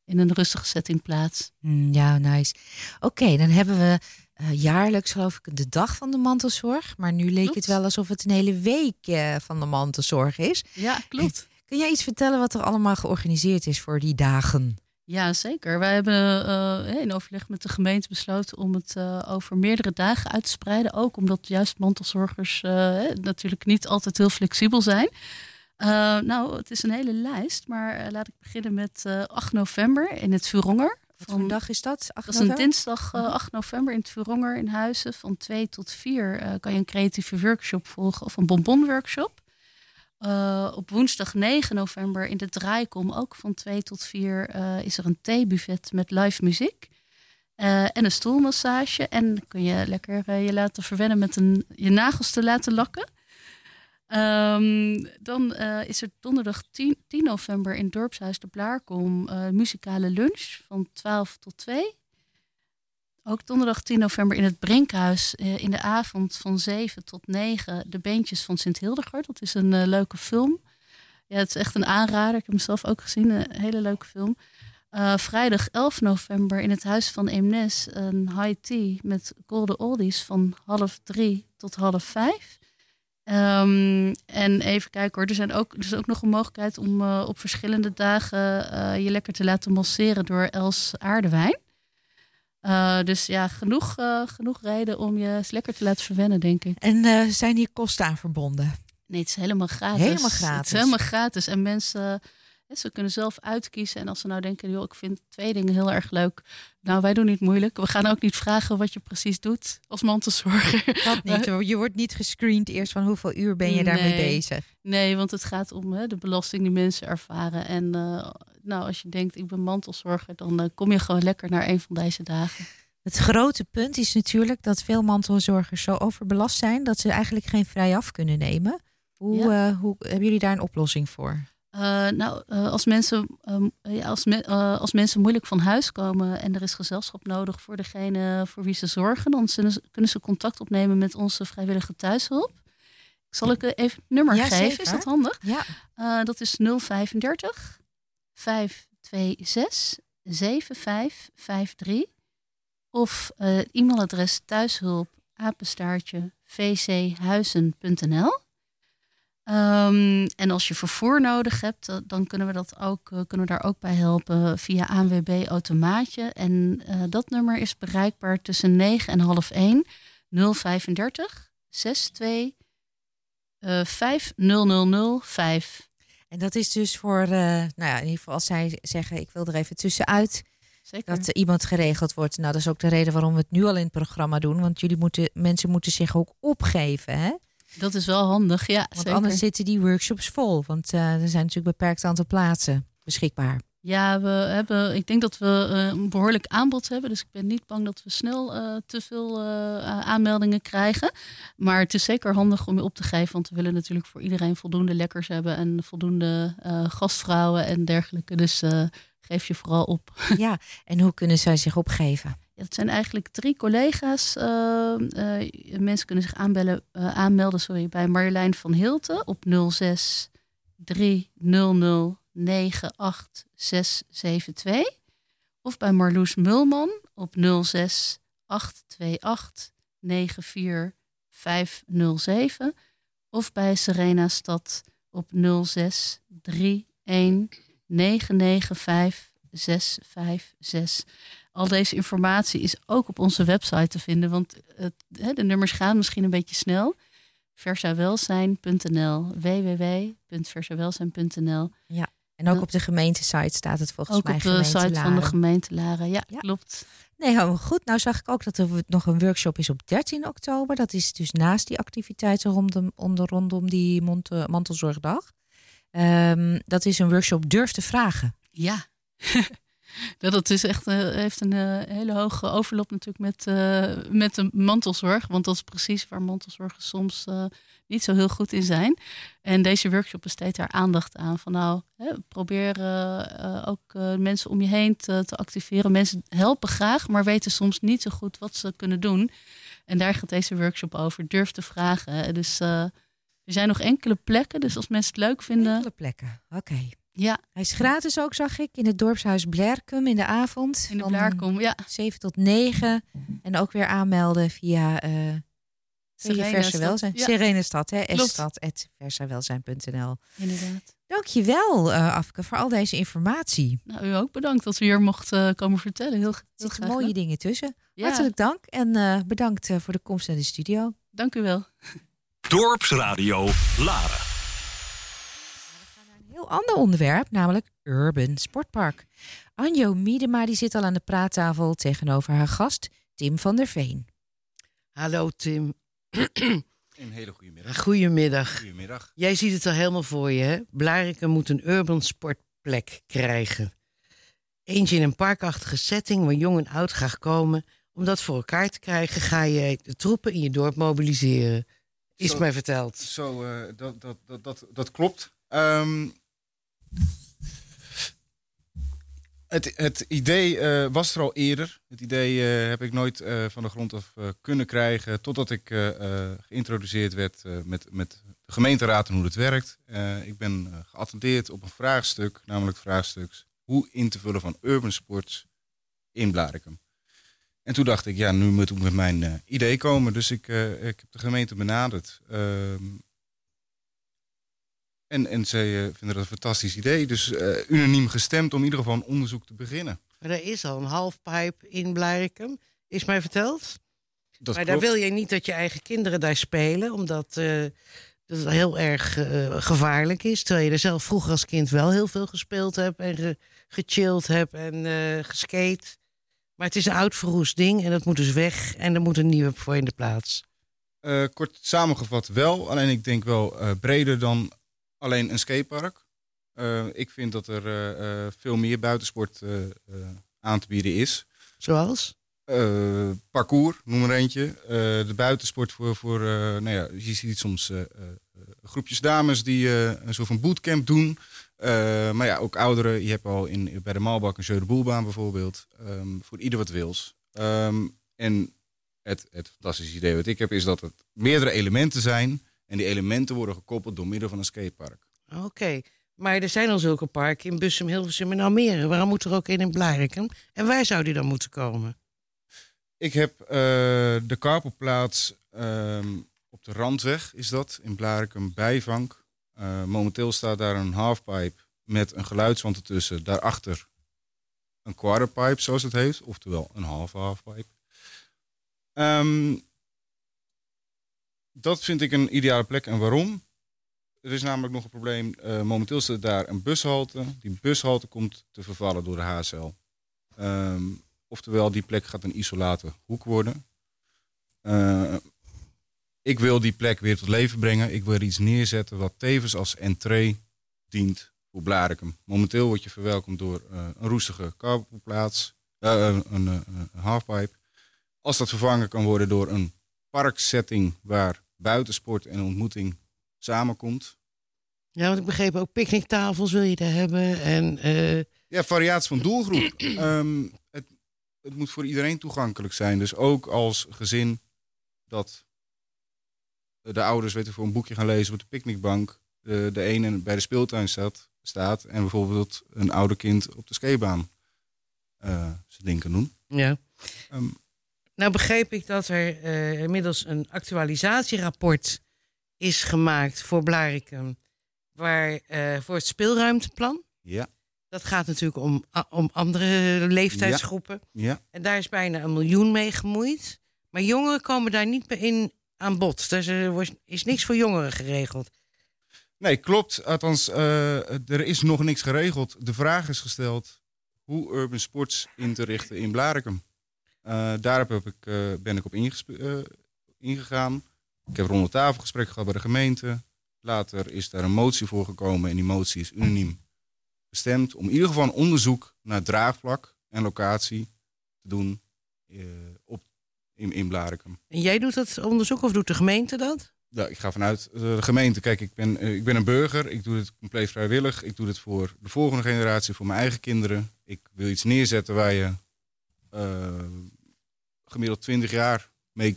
in een rustige setting plaats. Mm, ja, nice. Oké, okay, dan hebben we uh, jaarlijks, geloof ik, de dag van de mantelzorg. Maar nu leek klopt. het wel alsof het een hele week uh, van de mantelzorg is. Ja, klopt. Kun jij iets vertellen wat er allemaal georganiseerd is voor die dagen? Ja, zeker. Wij hebben uh, in overleg met de gemeente besloten om het uh, over meerdere dagen uit te spreiden. Ook omdat juist mantelzorgers uh, natuurlijk niet altijd heel flexibel zijn. nou, het is een hele lijst, maar laat ik beginnen met 8 november in het Vuronger. Wat voor dag is dat? 8 dat is een dinsdag 8 november in het Vuronger in Huizen. Van 2 tot 4 kan je een creatieve workshop volgen of een bonbonworkshop. Uh, op woensdag 9 november in de Draaikom, ook van 2 tot 4, uh, is er een theebuffet met live muziek. En een stoelmassage. En kun je lekker je laten verwennen met een, je nagels te laten lakken. Um, dan is er donderdag 10, 10, november in Dorpshuis de Blaarkom muzikale lunch van 12 tot 2. Ook donderdag 10 november in het Brinkhuis eh, in de avond van 7 tot 9 de beentjes van Sint Hildegard. Dat is een uh, leuke film. Ja, het is echt een aanrader. Ik heb hem zelf ook gezien. Een hele leuke film. Uh, vrijdag 11 november in het Huis van Eemnes een high tea met golden oldies van half drie tot half vijf. Um, en even kijken hoor, er, zijn ook, er is ook nog een mogelijkheid om uh, op verschillende dagen uh, je lekker te laten masseren door Els Aardewijn. Uh, dus ja, genoeg, genoeg reden om je eens lekker te laten verwennen, denk ik. En zijn hier kosten aan verbonden? Nee, het is helemaal gratis. Helemaal gratis. Het is helemaal gratis. En mensen, ze kunnen zelf uitkiezen. En als ze nou denken, joh, ik vind twee dingen heel erg leuk. Nou, wij doen niet moeilijk. We gaan ook niet vragen wat je precies doet als mantelzorger. Dat niet. Je wordt niet gescreend eerst van hoeveel uur ben je daarmee nee. bezig. Nee, want het gaat om hè, de belasting die mensen ervaren. En uh, nou, als je denkt, ik ben mantelzorger, dan uh, kom je gewoon lekker naar een van deze dagen. Het grote punt is natuurlijk dat veel mantelzorgers zo overbelast zijn dat ze eigenlijk geen vrijaf kunnen nemen. Hoe, ja. uh, hoe hebben jullie daar een oplossing voor? Uh, nou, uh, als, mensen, um, ja, als, me, uh, als mensen moeilijk van huis komen en er is gezelschap nodig voor degene voor wie ze zorgen, dan ze, kunnen ze contact opnemen met onze vrijwillige thuishulp. Zal ik even het nummer ja, geven? Zeker. Is dat handig? Ja. dat is 035 526 7553 of e-mailadres thuishulp apenstaartje vchuizen.nl. Um, en als je vervoer nodig hebt, dan kunnen we, dat ook, uh, kunnen we daar ook bij helpen via ANWB Automaatje. En uh, dat nummer is bereikbaar tussen 9 en half 1 035 62 uh, 5005. En dat is dus voor, nou ja, in ieder geval als zij zeggen, ik wil er even tussenuit. Zeker. Dat iemand geregeld wordt. Nou, dat is ook de reden waarom we het nu al in het programma doen. Want jullie moeten, mensen moeten zich ook opgeven, hè? Dat is wel handig, ja. Want zeker. anders zitten die workshops vol. Want uh, er zijn natuurlijk een beperkt aantal plaatsen beschikbaar. Ja, we hebben, ik denk dat we uh, een behoorlijk aanbod hebben. Dus ik ben niet bang dat we snel uh, te veel aanmeldingen krijgen. Maar het is zeker handig om je op te geven. Want we willen natuurlijk voor iedereen voldoende lekkers hebben. En voldoende gastvrouwen en dergelijke. Dus geef je vooral op. Ja, en hoe kunnen zij zich opgeven? Het zijn eigenlijk drie collega's. Uh, uh, mensen kunnen zich aanbellen, uh, aanmelden sorry, bij Marjolein van Hilten op 06 300 98672. Of bij Marloes Mulman op 06 828 94507. Of bij Serena Stad op 06 31 995 656. Al deze informatie is ook op onze website te vinden, want het, de nummers gaan misschien een beetje snel. versawelzijn.nl, www.versawelzijn.nl. Ja, en ook op de gemeentesite staat het volgens ook mij. Ook op de site van de gemeente Laren, ja, ja. klopt. Nee, helemaal goed. Nou zag ik ook dat er nog een workshop is op 13 oktober. Dat is dus naast die activiteiten rondom, onder, rondom die mantelzorgdag. Um, dat is een workshop Durf te vragen. Ja. Dat het is echt, uh, heeft een uh, hele hoge overlap natuurlijk met, uh, met de mantelzorg. Want dat is precies waar mantelzorgers soms niet zo heel goed in zijn. En deze workshop besteedt daar aandacht aan. Van nou, hè, probeer ook mensen om je heen te, activeren. Mensen helpen graag, maar weten soms niet zo goed wat ze kunnen doen. En daar gaat deze workshop over. Durf te vragen. Dus er zijn nog enkele plekken. Dus als mensen het leuk vinden. Enkele plekken, oké. Ja. Hij is gratis ook, zag ik, in het dorpshuis Blerkum in de avond. In de Blerkum, ja. 7 tot 9. En ook weer aanmelden via, uh, Verse Welzijn. Ja. Serenestad, hè? Stad, versawelzijn.nl. Inderdaad. Dankjewel, eh Afke, voor al deze informatie. Nou, u ook bedankt dat u hier mocht eh, komen vertellen. Heel, Er heel graag mooie dingen tussen. Ja, Hartelijk dank en eh, bedankt eh, voor de komst naar de studio. dank u wel. Dorpsradio Laren. Heel ander onderwerp, namelijk Urban Sportpark. Anjo Miedema die zit al aan de praattafel tegenover haar gast Tim van der Veen. Hallo Tim. Een hele goede middag. Goedemiddag. Goedemiddag. Jij ziet het al helemaal voor je, hè? Blarikum moet een urban sportplek krijgen. Eentje in een parkachtige setting waar jong en oud graag komen. Om dat voor elkaar te krijgen ga je de troepen in je dorp mobiliseren. Is Zo- mij verteld. Zo, eh, dat, dat, dat, dat, dat klopt. Ehm, het, het idee eh, was er al eerder. Het idee eh, heb ik nooit eh, van de grond af kunnen krijgen. Totdat ik geïntroduceerd werd met, met de gemeenteraad en hoe het werkt. Ik ben geattendeerd op een vraagstuk, namelijk vraagstuk hoe in te vullen van urban sports in Blarikum. En toen dacht ik, ja, nu moet ik met mijn idee komen. Dus ik, ik heb de gemeente benaderd. En, en zij eh, vinden dat een fantastisch idee. Dus eh, unaniem gestemd om in ieder geval een onderzoek te beginnen. Maar er is al een halfpipe in Blarikum. Is mij verteld. Dat maar daar wil je niet dat je eigen kinderen daar spelen. Omdat eh, dat het heel erg gevaarlijk is. Terwijl je er zelf vroeger als kind wel heel veel gespeeld hebt. En ge- gechilled hebt en eh geskate. Maar het is een oud verroest ding. En dat moet dus weg. En er moet een nieuwe voor in de plaats. Kort samengevat wel. Alleen ik denk wel breder dan alleen een skatepark. Eh, ik vind dat er eh, eh, veel meer buitensport aan te bieden is. Zoals? Parcours, noem er eentje. De buitensport voor, voor nou ja, je ziet soms groepjes dames die een soort van bootcamp doen. Maar ja, ook ouderen. Je hebt al in, bij de Maalbak een Jeu de Boelbaan bijvoorbeeld. Ehm, voor ieder wat wils. Ehm, en het, het fantastische idee wat ik heb is dat het meerdere elementen zijn. En die elementen worden gekoppeld door middel van een skatepark. Oké. Maar er zijn al zulke parken in Bussum, Hilversum en Almere. Waarom moet er ook een in Blarikum? En waar zou die dan moeten komen? Ik heb eh, de carpoplaats ehm, op de Randweg, is dat, in Blarikum Bijvank. Eh, momenteel staat daar een halfpipe met een geluidswand ertussen. Daarachter een quarterpipe, zoals het heet. Oftewel een halve halfpipe. Ehm, dat vind ik een ideale plek. En waarom? Er is namelijk nog een probleem. Eh, momenteel staat daar een bushalte. Die bushalte komt te vervallen door de HSL. Ehm, oftewel, die plek gaat een isolaten hoek worden. Eh, ik wil die plek weer tot leven brengen. Ik wil er iets neerzetten wat tevens als entree dient voor Blarikum. Momenteel word je verwelkomd door eh, een roestige carpoplaats, een, een, een halfpipe. Als dat vervangen kan worden door een parksetting waar buitensport en ontmoeting samenkomt. Ja, want ik begreep ook picknicktafels wil je daar hebben. En eh, Ja, variatie van doelgroep. Ehm, het, het moet voor iedereen toegankelijk zijn. Dus ook als gezin dat de ouders weten voor een boekje gaan lezen op de picknickbank. De, de ene bij de speeltuin staat, staat en bijvoorbeeld een oude kind op de skatebaan eh zijn ding kan doen. ja. Ehm, Nou begreep ik dat er eh, inmiddels een actualisatierapport is gemaakt voor Blarikum. Waar, eh, voor het speelruimteplan. ja, Dat gaat natuurlijk om, om andere leeftijdsgroepen. ja. En daar is bijna een miljoen mee gemoeid. Maar jongeren komen daar niet bij in aan bod. Dus er is niks voor jongeren geregeld. Nee, klopt. Althans, eh, er is nog niks geregeld. De vraag is gesteld hoe urban sports in te richten in Blarikum. Eh, daar heb ik, eh, ben ik op eh, ingegaan. Ik heb ronde tafelgesprek gehad bij de gemeente. Later is daar een motie voor gekomen en die motie is unaniem gestemd om in ieder geval een onderzoek naar draagvlak en locatie te doen op, in, in Blarikum. En jij doet dat onderzoek of doet de gemeente dat? Ja, ik ga vanuit de gemeente. Kijk, ik ben, ik ben een burger. Ik doe het compleet vrijwillig. Ik doe het voor de volgende generatie, voor mijn eigen kinderen. Ik wil iets neerzetten waar je gemiddeld 20 jaar mee.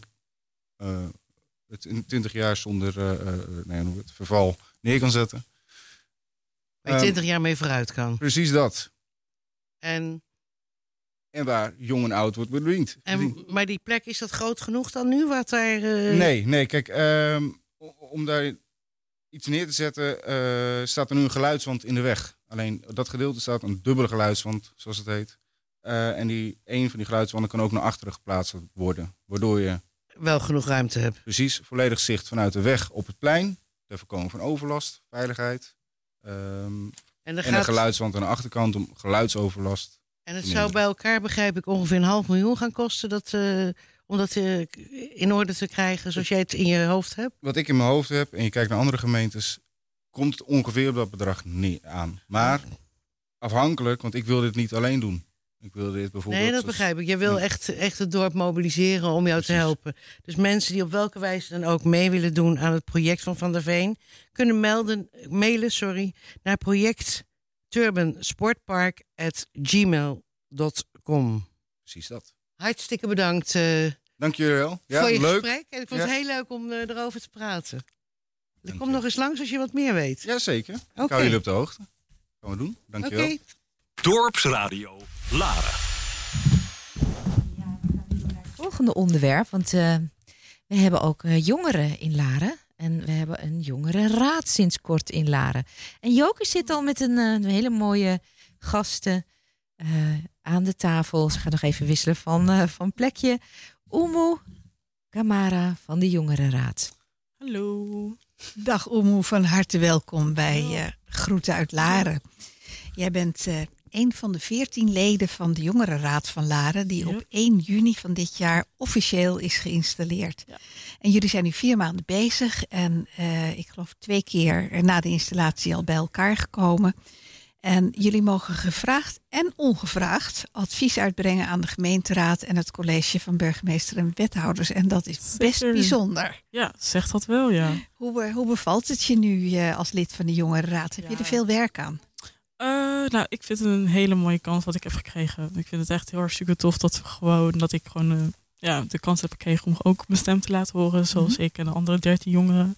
eh, het in 20 jaar zonder eh, eh, nee, het verval neer kan zetten. Waar je Ehm, 20 jaar mee vooruit kan. Precies dat. En, En waar jong en oud wordt bediend. en, maar die plek, is dat groot genoeg dan nu? Wat daar, eh, Nee, nee, kijk, ehm, om daar iets neer te zetten, eh, staat er nu een geluidswand in de weg. Alleen dat gedeelte staat een dubbele geluidswand, zoals het heet. Eh, en die, een van die geluidswanden kan ook naar achteren geplaatst worden. Waardoor je Wel genoeg ruimte hebt. precies volledig zicht vanuit de weg op het plein. Ter voorkoming van overlast, veiligheid. Ehm, En, een gaat, geluidswand aan de achterkant om geluidsoverlast. en het zou bij elkaar, begrijp ik, ongeveer een half miljoen gaan kosten. Dat, eh, om dat eh, in orde te krijgen zoals jij het in je hoofd hebt. Wat ik in mijn hoofd heb, en je kijkt naar andere gemeentes, komt het ongeveer op dat bedrag niet aan. Maar afhankelijk, want ik wil dit niet alleen doen. Ik wil dit bijvoorbeeld. Nee, dat begrijp ik. Je wil echt, echt het dorp mobiliseren om jou te helpen. Dus mensen die op welke wijze dan ook mee willen doen aan het project van Van der Veen, kunnen melden, mailen sorry, naar project turbansportpark.gmail.com. Precies dat. Hartstikke bedankt eh, Dank jullie wel. Ja, voor je leuk. gesprek. En ik vond het Ja. heel leuk om eh, erover te praten. Kom nog eens langs als je wat meer weet. Ja, zeker. Ik Oké. hou jullie op de hoogte. Gaan we doen. Dank je Oké. wel. Dorpsradio Laren. Volgende onderwerp, want eh, we hebben ook eh, jongeren in Laren. En we hebben een jongerenraad sinds kort in Laren. En Joke zit al met een, eh, een hele mooie gasten eh, aan de tafel. Ze gaan nog even wisselen van, eh, van plekje. Oemo Kamara van de Jongerenraad. Hallo. Dag Oemoe, van harte welkom bij eh, Groeten uit Laren. Jij bent eh, een van de veertien leden van de Jongerenraad van Laren... die Ja. op 1 juni van dit jaar officieel is geïnstalleerd. Ja. En jullie zijn nu vier maanden bezig en eh, ik geloof twee keer na de installatie al bij elkaar gekomen. En jullie mogen gevraagd en ongevraagd advies uitbrengen aan de gemeenteraad... en het college van burgemeester en wethouders. En dat is best Zeker. bijzonder. Ja, zeg dat wel, ja. Hoe, eh, hoe bevalt het je nu eh, als lid van de Jongerenraad? Heb je er veel werk aan? Eh, nou, ik vind het een hele mooie kans wat ik heb gekregen. Ik vind het echt heel hartstikke tof dat, we gewoon, dat ik gewoon eh, ja, de kans heb gekregen om ook mijn stem te laten horen. Zoals ik en de andere dertien jongeren.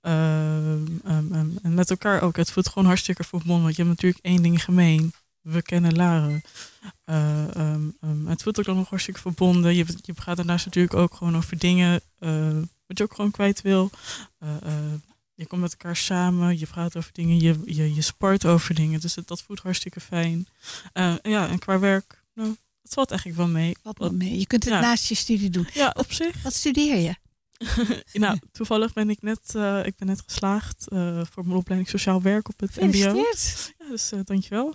Ehm, ehm, ehm, en met elkaar ook. Het voelt gewoon hartstikke verbonden. Want je hebt natuurlijk één ding gemeen. We kennen Laren. Eh, het voelt ook dan nog hartstikke verbonden. Je, je gaat daarnaast natuurlijk ook gewoon over dingen wat je ook gewoon kwijt wil. Je komt met elkaar samen, je praat over dingen, je, je, je sport over dingen. Dus dat voelt hartstikke fijn. Eh, ja, en qua werk, nou, het valt eigenlijk wel mee. Wat wel mee. Je kunt het Ja. naast je studie doen. Ja, op zich. Wat studeer je? nou, toevallig ben ik net, eh, ik ben net geslaagd eh, voor mijn opleiding sociaal werk op het mbo. Ja, dus eh, dankjewel.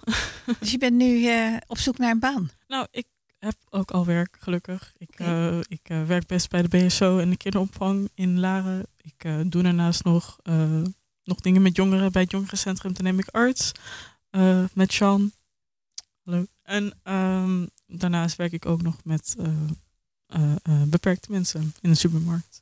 Dus je bent nu op zoek naar een baan. Nou, ik heb ook al werk, gelukkig. Ik, eh, ik eh, werk best bij de BSO en de kinderopvang in Laren. Ik eh, doe daarnaast nog, nog dingen met jongeren. Bij het jongerencentrum ik arts met Sean. Hallo. En ehm, daarnaast werk ik ook nog met beperkte mensen in de supermarkt.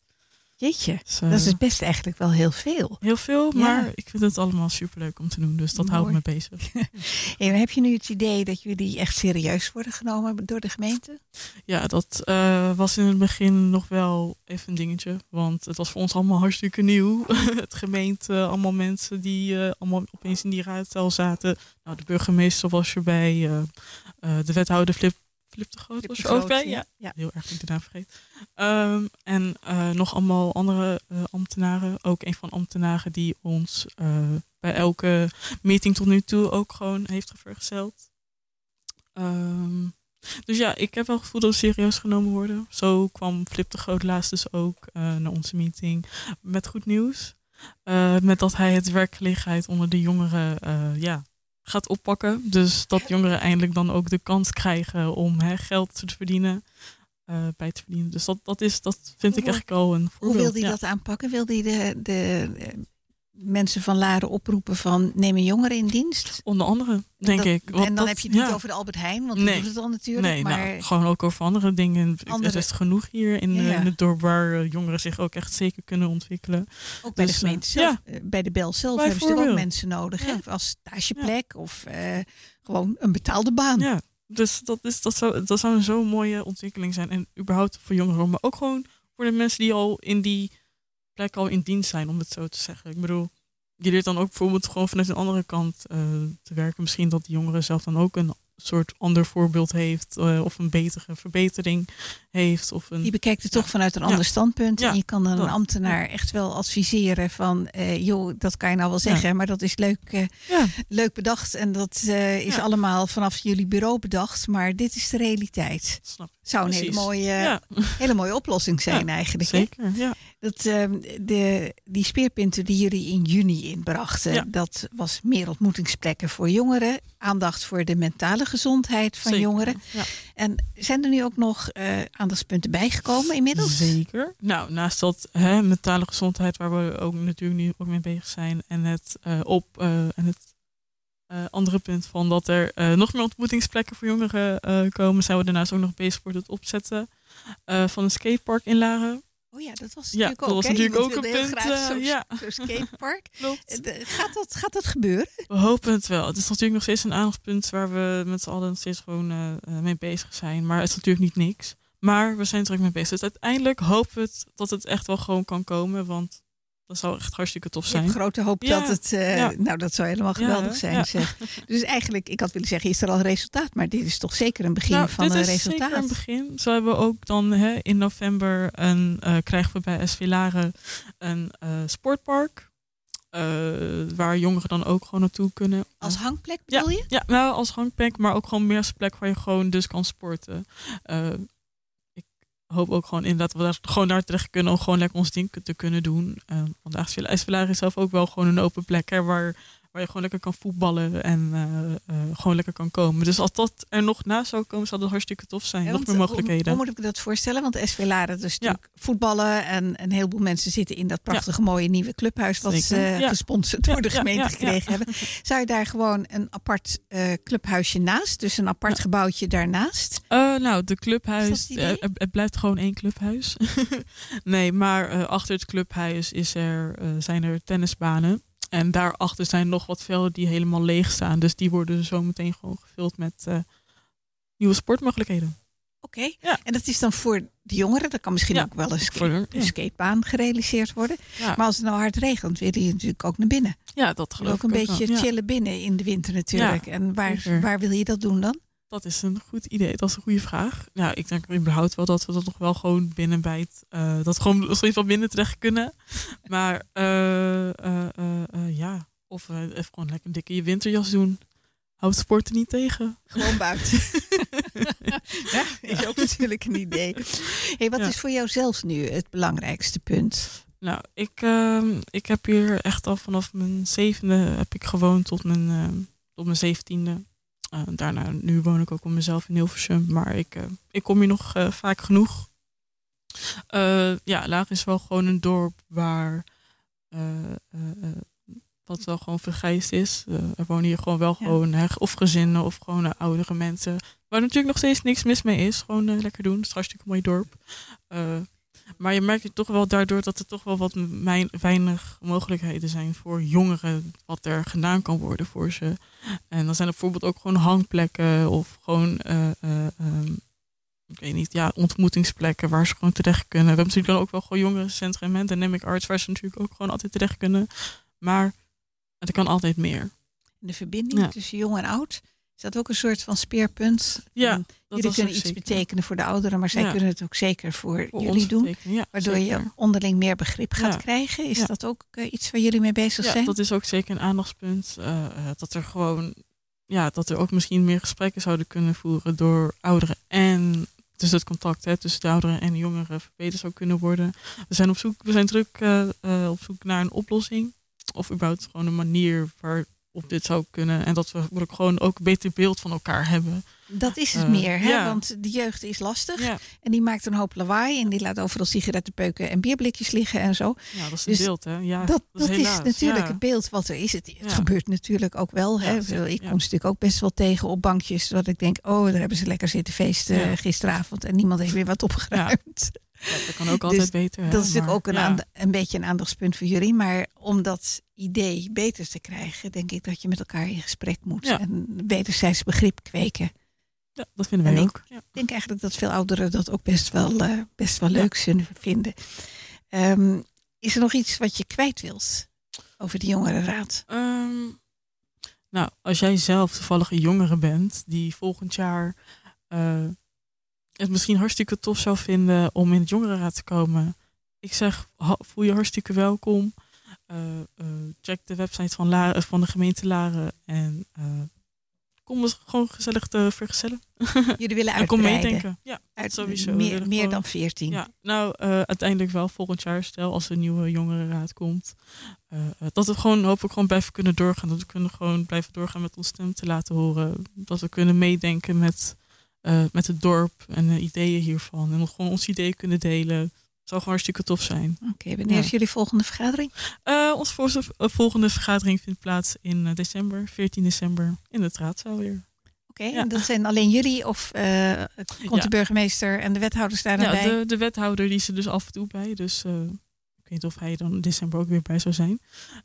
Jeetje, Dus, dat is best eigenlijk wel heel veel. heel veel, Ja. maar ik vind het allemaal superleuk om te doen. Dus dat houdt me bezig. Heb je nu het idee dat jullie echt serieus worden genomen door de gemeente? Ja, dat eh, was in het begin nog wel even een dingetje. Want het was voor ons allemaal hartstikke nieuw. het gemeente, allemaal mensen die eh, allemaal opeens in die raadzaal zaten. Nou, de burgemeester was erbij. eh, de wethouder Flip, Flip de Groot was er ook Groot, bij. ja. Ja. Heel erg dat ik de naam vergeet. Ehm, en eh, nog allemaal andere eh, ambtenaren. Ook een van de ambtenaren die ons eh, bij elke meeting tot nu toe ook gewoon heeft vergezeld. Ehm, dus ja, ik heb wel het gevoel dat we serieus genomen worden. Zo kwam Flip de Groot laatst dus ook eh, naar onze meeting met goed nieuws. Eh, met dat hij het werkgelegenheid onder de jongeren eh, ja, gaat oppakken. Dus dat jongeren eindelijk dan ook de kans krijgen om hè, geld te verdienen. eh, bij te verdienen. Dus dat, dat, is, dat vind ik Hoe- eigenlijk al een Hoe voorbeeld. wil hij ja. dat aanpakken? Wil hij de, de mensen van Laren oproepen van neem een jongere in dienst? Onder andere, denk Dat- ik. en Want dan dat- heb je het niet over de Albert Heijn, want die Nee. doet het al natuurlijk. Nee, maar nou, gewoon ook over andere dingen. Andere- Er is genoeg hier in, eh, Ja. in het dorp waar eh, jongeren zich ook echt zeker kunnen ontwikkelen. ook bij dus, de gemeente eh, zelf, eh, bij de bel zelf hebben ze ook mensen nodig. Hè? Als stageplek of gewoon een betaalde baan. Ja, dus dat, is, dat, zou, dat zou een zo'n mooie ontwikkeling zijn. En überhaupt voor jongeren, maar ook gewoon voor de mensen die al in die plek al in dienst zijn, om het zo te zeggen. Ik bedoel, je leert dan ook bijvoorbeeld gewoon vanuit een andere kant eh, te werken. Misschien dat die jongeren zelf dan ook een soort ander voorbeeld heeft. eh, of een betere verbetering heeft. Of een, Die bekijkt het toch vanuit een Ja. ander standpunt. Ja, En je kan dan een ambtenaar echt wel adviseren van... eh, joh, dat kan je nou wel zeggen, maar dat is leuk, leuk bedacht. En dat is allemaal vanaf jullie bureau bedacht. Maar dit is de realiteit. snap. Zou een hele mooie, ja, hele mooie oplossing zijn Ja, eigenlijk. zeker. Ja. Dat, ehm, de, die speerpunten die jullie in juni inbrachten, dat was meer ontmoetingsplekken voor jongeren. Aandacht voor de mentale gezondheid van Zeker, jongeren. Ja. En zijn er nu ook nog eh, aandachtspunten bijgekomen inmiddels? Zeker. Nou, naast dat hè, mentale gezondheid, waar we ook natuurlijk nu ook mee bezig zijn, en het eh, op eh, en het eh, andere punt van dat er eh, nog meer ontmoetingsplekken voor jongeren eh, komen, zijn we daarnaast ook nog bezig voor het opzetten van een skatepark in Laren. Oh ja, dat was Ja, natuurlijk dat ook. was hè? natuurlijk ook een punt, zo'n ja. skatepark. Gaat, dat, gaat dat gebeuren? We hopen het wel. Het is natuurlijk nog steeds een aandachtspunt waar we met z'n allen nog steeds gewoon mee bezig zijn. Maar het is natuurlijk niet niks. Maar we zijn er ook mee bezig. Dus uiteindelijk hopen we het, dat het echt wel gewoon kan komen. Want dat zou echt hartstikke tof Ik heb zijn. grote hoop Ja, dat het. eh, ja. Nou, dat zou helemaal geweldig zijn. Zeg. Dus eigenlijk, ik had willen zeggen, is er al resultaat? Maar dit is toch zeker een begin Nou, van dit een is resultaat. zeker een begin. Zo hebben we ook dan hè, in november een, eh, krijgen we bij SV Laren een eh, sportpark. waar jongeren dan ook gewoon naartoe kunnen. Als hangplek bedoel je? ja, nou als hangplek, maar ook gewoon meer als plek waar je gewoon dus kan sporten. Hoop ook gewoon inderdaad dat we daar gewoon daar terecht kunnen om gewoon lekker ons ding te kunnen doen. Uh, want de IJsvelaar is zelf ook wel gewoon een open plek hè, waar, waar je gewoon lekker kan voetballen en eh, eh, gewoon lekker kan komen. Dus als dat er nog na zou komen, zou dat hartstikke tof zijn. Ja, nog meer mogelijkheden. Hoe, hoe moet ik me dat voorstellen? Want SV Laren, dus Ja. natuurlijk voetballen en een heleboel mensen zitten in dat prachtige mooie nieuwe clubhuis wat ze eh, gesponsord door de gemeente gekregen hebben. Zou je daar gewoon een apart clubhuisje naast, dus een apart gebouwtje daarnaast? Nou, de clubhuis. Het blijft gewoon één clubhuis. nee, maar achter het clubhuis is er, zijn er tennisbanen. En daarachter zijn nog wat velden die helemaal leeg staan. Dus die worden zo meteen gewoon gevuld met eh, nieuwe sportmogelijkheden. Oké. Ja. En dat is dan voor de jongeren. Dat kan misschien Ja, ook wel een, skate- ja. een skatebaan gerealiseerd worden. Maar als het nou hard regent, wil je natuurlijk ook naar binnen. ja dat geloof wil ook een ik beetje chillen binnen in de winter natuurlijk. en waar, waar wil je dat doen dan? Dat is een goed idee. Dat is een goede vraag. Ja, ik denk überhaupt wel dat we dat nog wel gewoon binnen bij het... eh, dat gewoon steeds wel binnen terecht kunnen. Maar eh, eh, eh, ja, of even gewoon lekker een dikke je winterjas doen. Houdt sporten niet tegen. Gewoon buiten. ja, is ook natuurlijk een idee. Hey, wat Ja. is voor jou zelf nu het belangrijkste punt? Nou, ik, ehm, ik heb hier echt al vanaf mijn zevende heb ik gewoond tot mijn, ehm, tot mijn zeventiende. Eh, daarna, nu woon ik ook op mezelf in Hilversum, maar ik, eh, ik kom hier nog eh, vaak genoeg. Ja, Laag is wel gewoon een dorp waar wat wel gewoon vergrijsd is. Er wonen hier gewoon wel Ja. gewoon hè, of gezinnen of gewoon oudere mensen. Waar natuurlijk nog steeds niks mis mee is. Gewoon lekker doen. Het is een hartstikke mooi dorp. Maar je merkt toch wel daardoor dat er toch wel wat mijn, weinig mogelijkheden zijn voor jongeren. Wat er gedaan kan worden voor ze. En dan zijn er bijvoorbeeld ook gewoon hangplekken of gewoon, eh, eh, ehm, ik weet niet, ja, ontmoetingsplekken waar ze gewoon terecht kunnen. We hebben natuurlijk dan ook wel gewoon jongerencentrum en Dynamic Arts waar ze natuurlijk ook gewoon altijd terecht kunnen. Maar er kan altijd meer. De verbinding Ja. tussen jong en oud. Is dat ook een soort van speerpunt? Ja, Dat jullie kunnen iets zeker. betekenen voor de ouderen, maar zij Ja. kunnen het ook zeker voor, Voor jullie doen. Ja, Waardoor je onderling meer begrip gaat Ja. krijgen. Is Ja. dat ook eh, iets waar jullie mee bezig Ja, zijn? dat is ook zeker een aandachtspunt. eh, eh, dat er gewoon, ja, dat er ook misschien meer gesprekken zouden kunnen voeren door ouderen en dus het contact hè, tussen de ouderen en de jongeren verbeterd zou kunnen worden. We zijn op zoek, we zijn druk op zoek naar een oplossing. Of überhaupt gewoon een manier waarop dit zou kunnen. En dat we ook gewoon ook een beter beeld van elkaar hebben. Dat is het Eh, meer, hè? ja. want de jeugd is lastig. Ja, En die maakt een hoop lawaai. En die laat overal sigarettenpeuken en bierblikjes liggen en zo. ja dat is Dus een beeld, hè? Ja, dat dat is, natuurlijk ja. het beeld wat er is. Het, het gebeurt natuurlijk ook wel. Hè? Ik kom ze natuurlijk ook best wel tegen op bankjes. Dat ik denk, oh, daar hebben ze lekker zitten feesten gisteravond. En niemand heeft weer wat opgeruimd. Ja, dat kan ook altijd Dus beter. hè, Dat is natuurlijk ook een, ja. een beetje een aandachtspunt voor jullie. Maar om dat idee beter te krijgen, denk ik dat je met elkaar in gesprek moet. Ja. En wederzijds begrip kweken. Ja, dat vinden En wij ik- ook. Ik denk eigenlijk dat veel ouderen dat ook best wel, eh, best wel leuk zullen vinden. Ehm, is er nog iets wat je kwijt wilt over de jongerenraad? Ehm, Nou, als jij zelf toevallig een jongere bent die volgend jaar eh, het misschien hartstikke tof zou vinden om in het jongerenraad te komen. Ik zeg, voel je hartstikke welkom. Eh, eh, check de website van, Laren, van de gemeente Laren en eh, kom eens gewoon gezellig te vergezellen. Jullie willen En kom meedenken. Ja, Uit sowieso. Meer, dan 14. ja, nou, eh, uiteindelijk wel volgend jaar, stel als een nieuwe jongerenraad komt. eh, eh, dat we gewoon hopelijk gewoon blijven kunnen doorgaan. Dat we kunnen gewoon blijven doorgaan met ons stem te laten horen. Dat we kunnen meedenken met, eh, met het dorp en de ideeën hiervan. En nog gewoon ons ideeën kunnen delen. Het zou gewoon hartstikke tof zijn. Oké, wanneer Ja. is jullie volgende vergadering? Eh, onze eh, volgende vergadering vindt plaats in december, 14 december, in de raadzaal weer. Oké, Ja. en dat zijn alleen jullie of eh, komt Ja. de burgemeester en de wethouders daar dan Ja, bij? de, de wethouder die is er dus af en toe bij. Dus ik weet niet of hij dan in december ook weer bij zou zijn.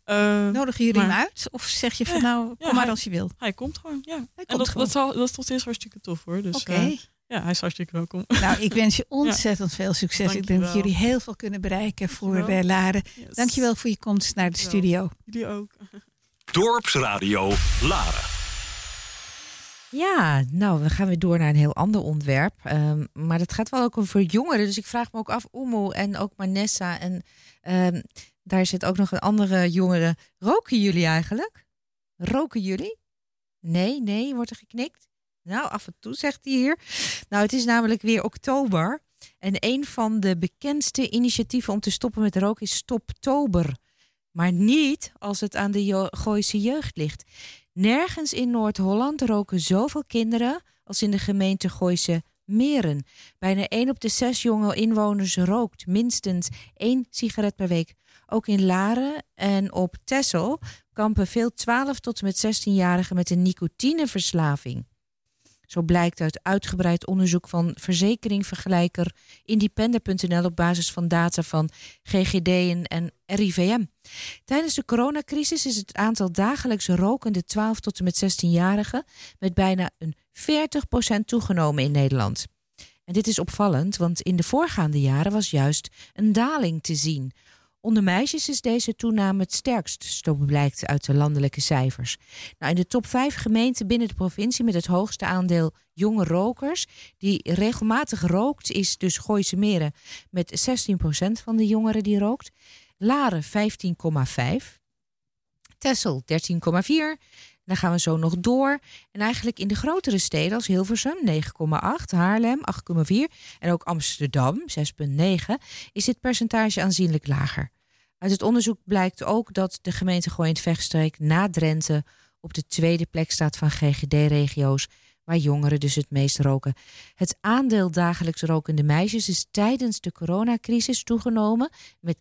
Eh, Nodigen jullie maar- hem uit? Of zeg je van Ja, nou, kom ja, maar hij- als je wil? Hij komt gewoon, ja. Hij en komt dat, gewoon. dat, zal, dat is toch steeds hartstikke tof hoor. Dus, Oké. eh, ja, hij is hartstikke welkom. Nou, ik wens je ontzettend veel succes. Ik denk dat jullie heel veel kunnen bereiken voor Dankjewel. eh, Laren. Yes. Dankjewel voor je komst naar de Dankjewel. studio. Jullie ook. Dorpsradio Laren. Ja, nou, we gaan weer door naar een heel ander onderwerp. Ehm, maar dat gaat wel ook over jongeren. Dus ik vraag me ook af, Oemo en ook Manessa. En ehm, daar zit ook nog een andere jongere. Roken jullie eigenlijk? Roken jullie? Nee, nee, wordt er geknikt? Nou, af en toe zegt hij hier. Nou, het is namelijk weer oktober. En een van de bekendste initiatieven om te stoppen met roken is Stoptober. Maar niet als het aan de Gooise jeugd ligt. Nergens in Noord-Holland roken zoveel kinderen als in de gemeente Gooise Meren. Bijna 1 op de 6 jonge inwoners rookt minstens één sigaret per week. Ook in Laren en op Texel kampen veel 12 tot en met 16-jarigen met een nicotineverslaving. Zo blijkt uit uitgebreid onderzoek van verzekeringvergelijker Independer.nl op basis van data van GGD en- en RIVM. Tijdens de coronacrisis is het aantal dagelijks rokende 12 tot en met 16-jarigen met bijna een 40% toegenomen in Nederland. En dit is opvallend, want in de voorgaande jaren was juist een daling te zien. Onder meisjes is deze toename het sterkst, zo blijkt uit de landelijke cijfers. Nou, in de top 5 gemeenten binnen de provincie met het hoogste aandeel jonge rokers, die regelmatig rookt, is dus Gooise Meren met 16% van de jongeren die rookt. Laren 15,5. Tessel 13,4. Dan gaan we zo nog door. En eigenlijk in de grotere steden als Hilversum 9,8, Haarlem 8,4 en ook Amsterdam 6,9 is dit percentage aanzienlijk lager. Uit het onderzoek blijkt ook dat de gemeente Gooiend Vechtstreek na Drenthe op de tweede plek staat van GGD-regio's waar jongeren dus het meest roken. Het aandeel dagelijks rokende meisjes is tijdens de coronacrisis toegenomen met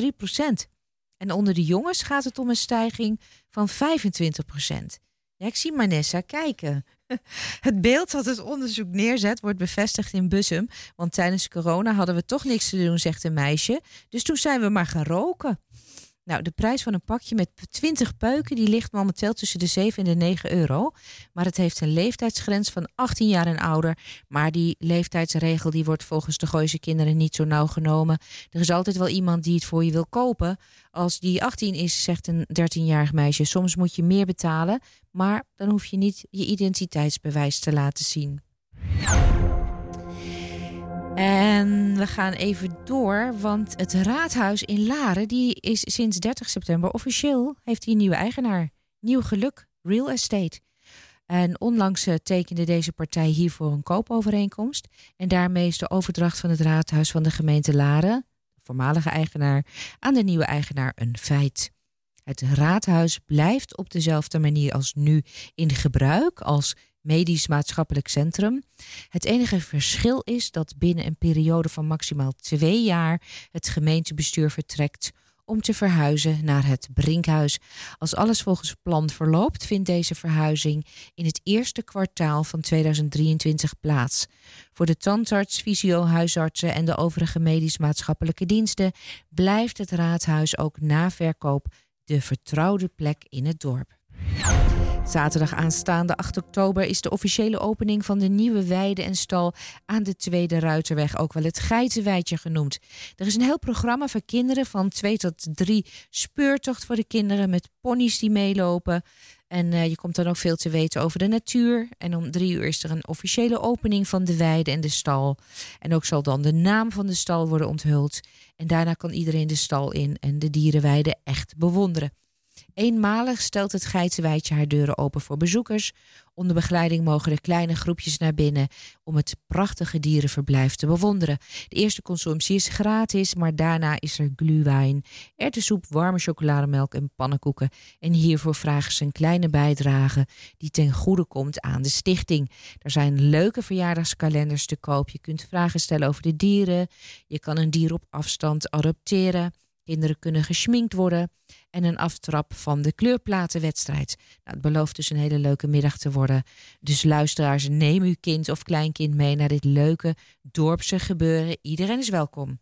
56,3 procent. En onder de jongens gaat het om een stijging van 25 procent. Ik zie Manessa kijken. Het beeld dat het onderzoek neerzet wordt bevestigd in Bussum. Want tijdens corona hadden we toch niks te doen, zegt een meisje. Dus toen zijn we maar gaan roken. Nou, de prijs van een pakje met 20 peuken die ligt momenteel tussen de 7 en de 9 euro. Maar het heeft een leeftijdsgrens van 18 jaar en ouder. Maar die leeftijdsregel die wordt volgens de Gooise kinderen niet zo nauw genomen. Er is altijd wel iemand die het voor je wil kopen. Als die 18 is, zegt een 13-jarig meisje, soms moet je meer betalen. Maar dan hoef je niet je identiteitsbewijs te laten zien. En we gaan even door, want het raadhuis in Laren die is sinds 30 september officieel heeft hij een nieuwe eigenaar. Nieuw geluk, real estate. En onlangs eh, tekende deze partij hiervoor een koopovereenkomst. En daarmee is de overdracht van het raadhuis van de gemeente Laren, voormalige eigenaar, aan de nieuwe eigenaar een feit. Het raadhuis blijft op dezelfde manier als nu in gebruik als medisch maatschappelijk centrum. Het enige verschil is dat binnen een periode van maximaal twee jaar het gemeentebestuur vertrekt om te verhuizen naar het Brinkhuis. Als alles volgens plan verloopt, vindt deze verhuizing in het eerste kwartaal van 2023 plaats. Voor de tandarts, fysio, huisartsen en de overige medisch-maatschappelijke diensten blijft het raadhuis ook na verkoop de vertrouwde plek in het dorp. Zaterdag aanstaande 8 oktober is de officiële opening van de nieuwe weide en stal aan de Tweede Ruiterweg, ook wel het Geitenweidje genoemd. Er is een heel programma voor kinderen van 2 tot 3 speurtocht voor de kinderen met ponies die meelopen. En eh, je komt dan ook veel te weten over de natuur. En om drie uur is er een officiële opening van de weide en de stal. En ook zal dan de naam van de stal worden onthuld. En daarna kan iedereen de stal in en de dierenweide echt bewonderen. Eenmalig stelt het Geitenweidje haar deuren open voor bezoekers. Onder begeleiding mogen er kleine groepjes naar binnen om het prachtige dierenverblijf te bewonderen. De eerste consumptie is gratis, maar daarna is er glühwein, erwtensoep, warme chocolademelk en pannenkoeken. En hiervoor vragen ze een kleine bijdrage die ten goede komt aan de stichting. Er zijn leuke verjaardagskalenders te koop. Je kunt vragen stellen over de dieren. Je kan een dier op afstand adopteren. Kinderen kunnen geschminkt worden en een aftrap van de kleurplatenwedstrijd. Nou, het belooft dus een hele leuke middag te worden. Dus luisteraars, neem uw kind of kleinkind mee naar dit leuke dorpse gebeuren. Iedereen is welkom.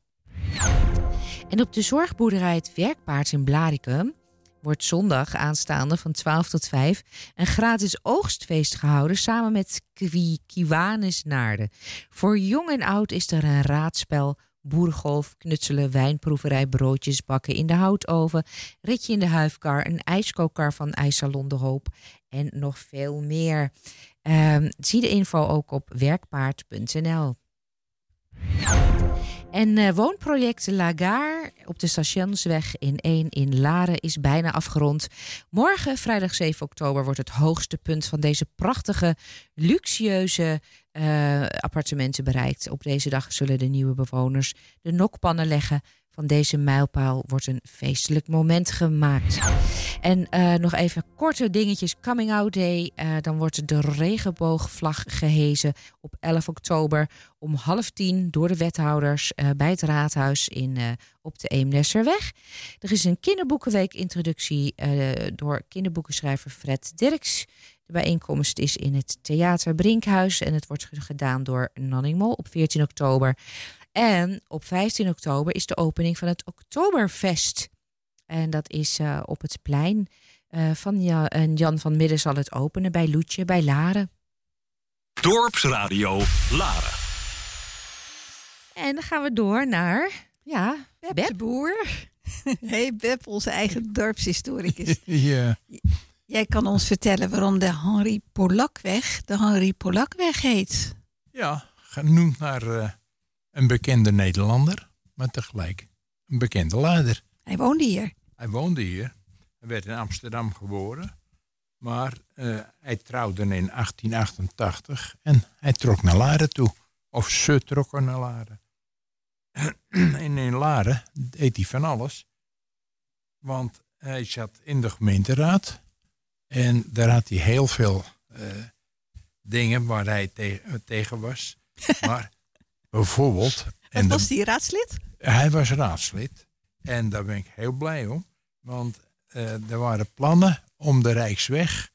En op de zorgboerderij Het Werkpaard in Blaricum wordt zondag aanstaande van 12 tot 5 een gratis oogstfeest gehouden samen met Kwi Kiwanis Naarden. Voor jong en oud is er een raadspel boerengolf, knutselen, wijnproeverij, broodjes bakken in de houtoven, ritje in de huifkar, een ijskookkar van IJssalon de Hoop en nog veel meer. Ehm, zie de info ook op werkpaard.nl. En eh, woonproject Lagar op de Stationsweg in 1 in Laren is bijna afgerond. Morgen, vrijdag 7 oktober, wordt het hoogste punt van deze prachtige, luxueuze eh, appartementen bereikt. Op deze dag zullen de nieuwe bewoners de nokpannen leggen. Van deze mijlpaal wordt een feestelijk moment gemaakt. En eh, nog even korte dingetjes. Coming Out Day. Eh, dan wordt de regenboogvlag gehezen op 11 oktober om half tien door de wethouders eh, bij het raadhuis in, op de Eemnesserweg. Er is een kinderboekenweek introductie eh, door kinderboekenschrijver Fred Dirks. De bijeenkomst is in het Theater Brinkhuis en het wordt gedaan door Nanning Mol op 14 oktober. En op 15 oktober is de opening van het Oktoberfest. En dat is eh, op het plein eh, van Ja- en Jan van Midden zal het openen bij Loetje, bij Laren. Dorpsradio Laren. En dan gaan we door naar, ja, Beb, Beb. de Boer. hey Beb, onze eigen dorpshistoricus. Ja, Jij kan ons vertellen waarom de Henri Polakweg de Henri Polakweg heet. ja genoemd naar eh, een bekende Nederlander, maar tegelijk een bekende leider. Hij woonde hier. Hij woonde hier. Hij werd in Amsterdam geboren. Maar eh, hij trouwde in 1888 en hij trok naar Laren toe. Of ze trokken naar Laren. en in Laren deed hij van alles. Want hij zat in de gemeenteraad. En daar had hij heel veel eh, dingen waar hij te- tegen was. Maar bijvoorbeeld... En was die raadslid? hij was raadslid. En daar ben ik heel blij om. Want eh, er waren plannen om de Rijksweg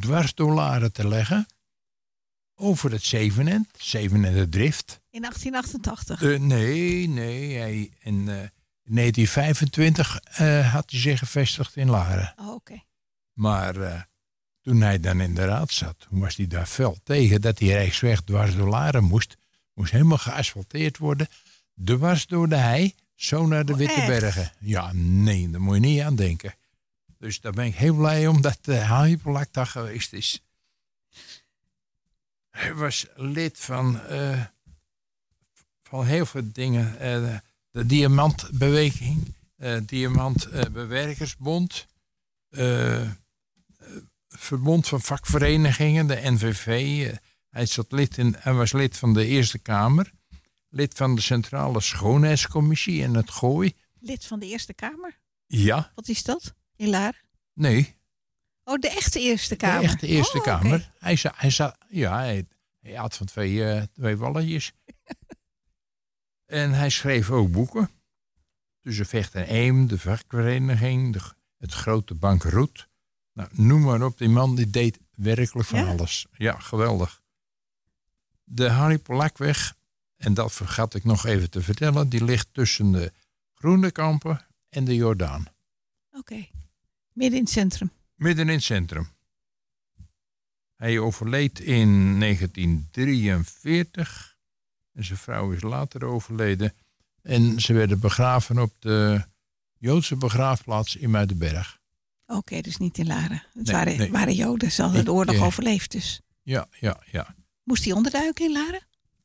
dwars door Laren te leggen. Over het Zevenend, Zevenende Drift. In 1888. Eh, nee, nee. Hij, in eh, 1925 eh, had hij zich gevestigd in Laren. Oh, oké. Maar toen hij dan in de raad zat, toen was hij daar fel tegen dat die Rijksweg dwars door Laren moest. Moest helemaal geasfalteerd worden. Dwars door de hei, zo naar de Oh, Witte? Bergen. Ja, nee, daar moet je niet aan denken. Dus daar ben ik heel blij om dat de uh, Polak daar geweest is. Hij was lid van, eh, van heel veel dingen. Eh, de Diamantbeweging, eh Diamantbewerkersbond, eh, eh, Verbond van Vakverenigingen, de NVV. Hij, zat lid in, hij was lid van de Eerste Kamer, lid van de Centrale Schoonheidscommissie in het Gooi. Lid van de Eerste Kamer. Ja, Wat is dat? In Laren? nee, Oh, de echte Eerste Kamer. de echte Eerste Oh. Kamer. Hij, hij, ja, hij, hij had van twee, eh, twee walletjes. en hij schreef ook boeken. Tussen Vecht en Eem, de vakvereniging, de, het grote bankroet. Nou, noem maar op, die man die deed werkelijk van Ja? alles. Ja, geweldig. De Harry Polakweg, en dat vergat ik nog even te vertellen, die ligt tussen de Groenekampen en de Jordaan. Oké. Midden in het centrum. Midden in het centrum. Hij overleed in 1943. En zijn vrouw is later overleden. En ze werden begraven op de Joodse begraafplaats in Muidenberg. Oké, dus niet in Laren. Het Nee, waren, nee. waren Joden. Ze hadden de oorlog overleefd dus. Ja, ja, ja. Moest hij onderduiken in Laren?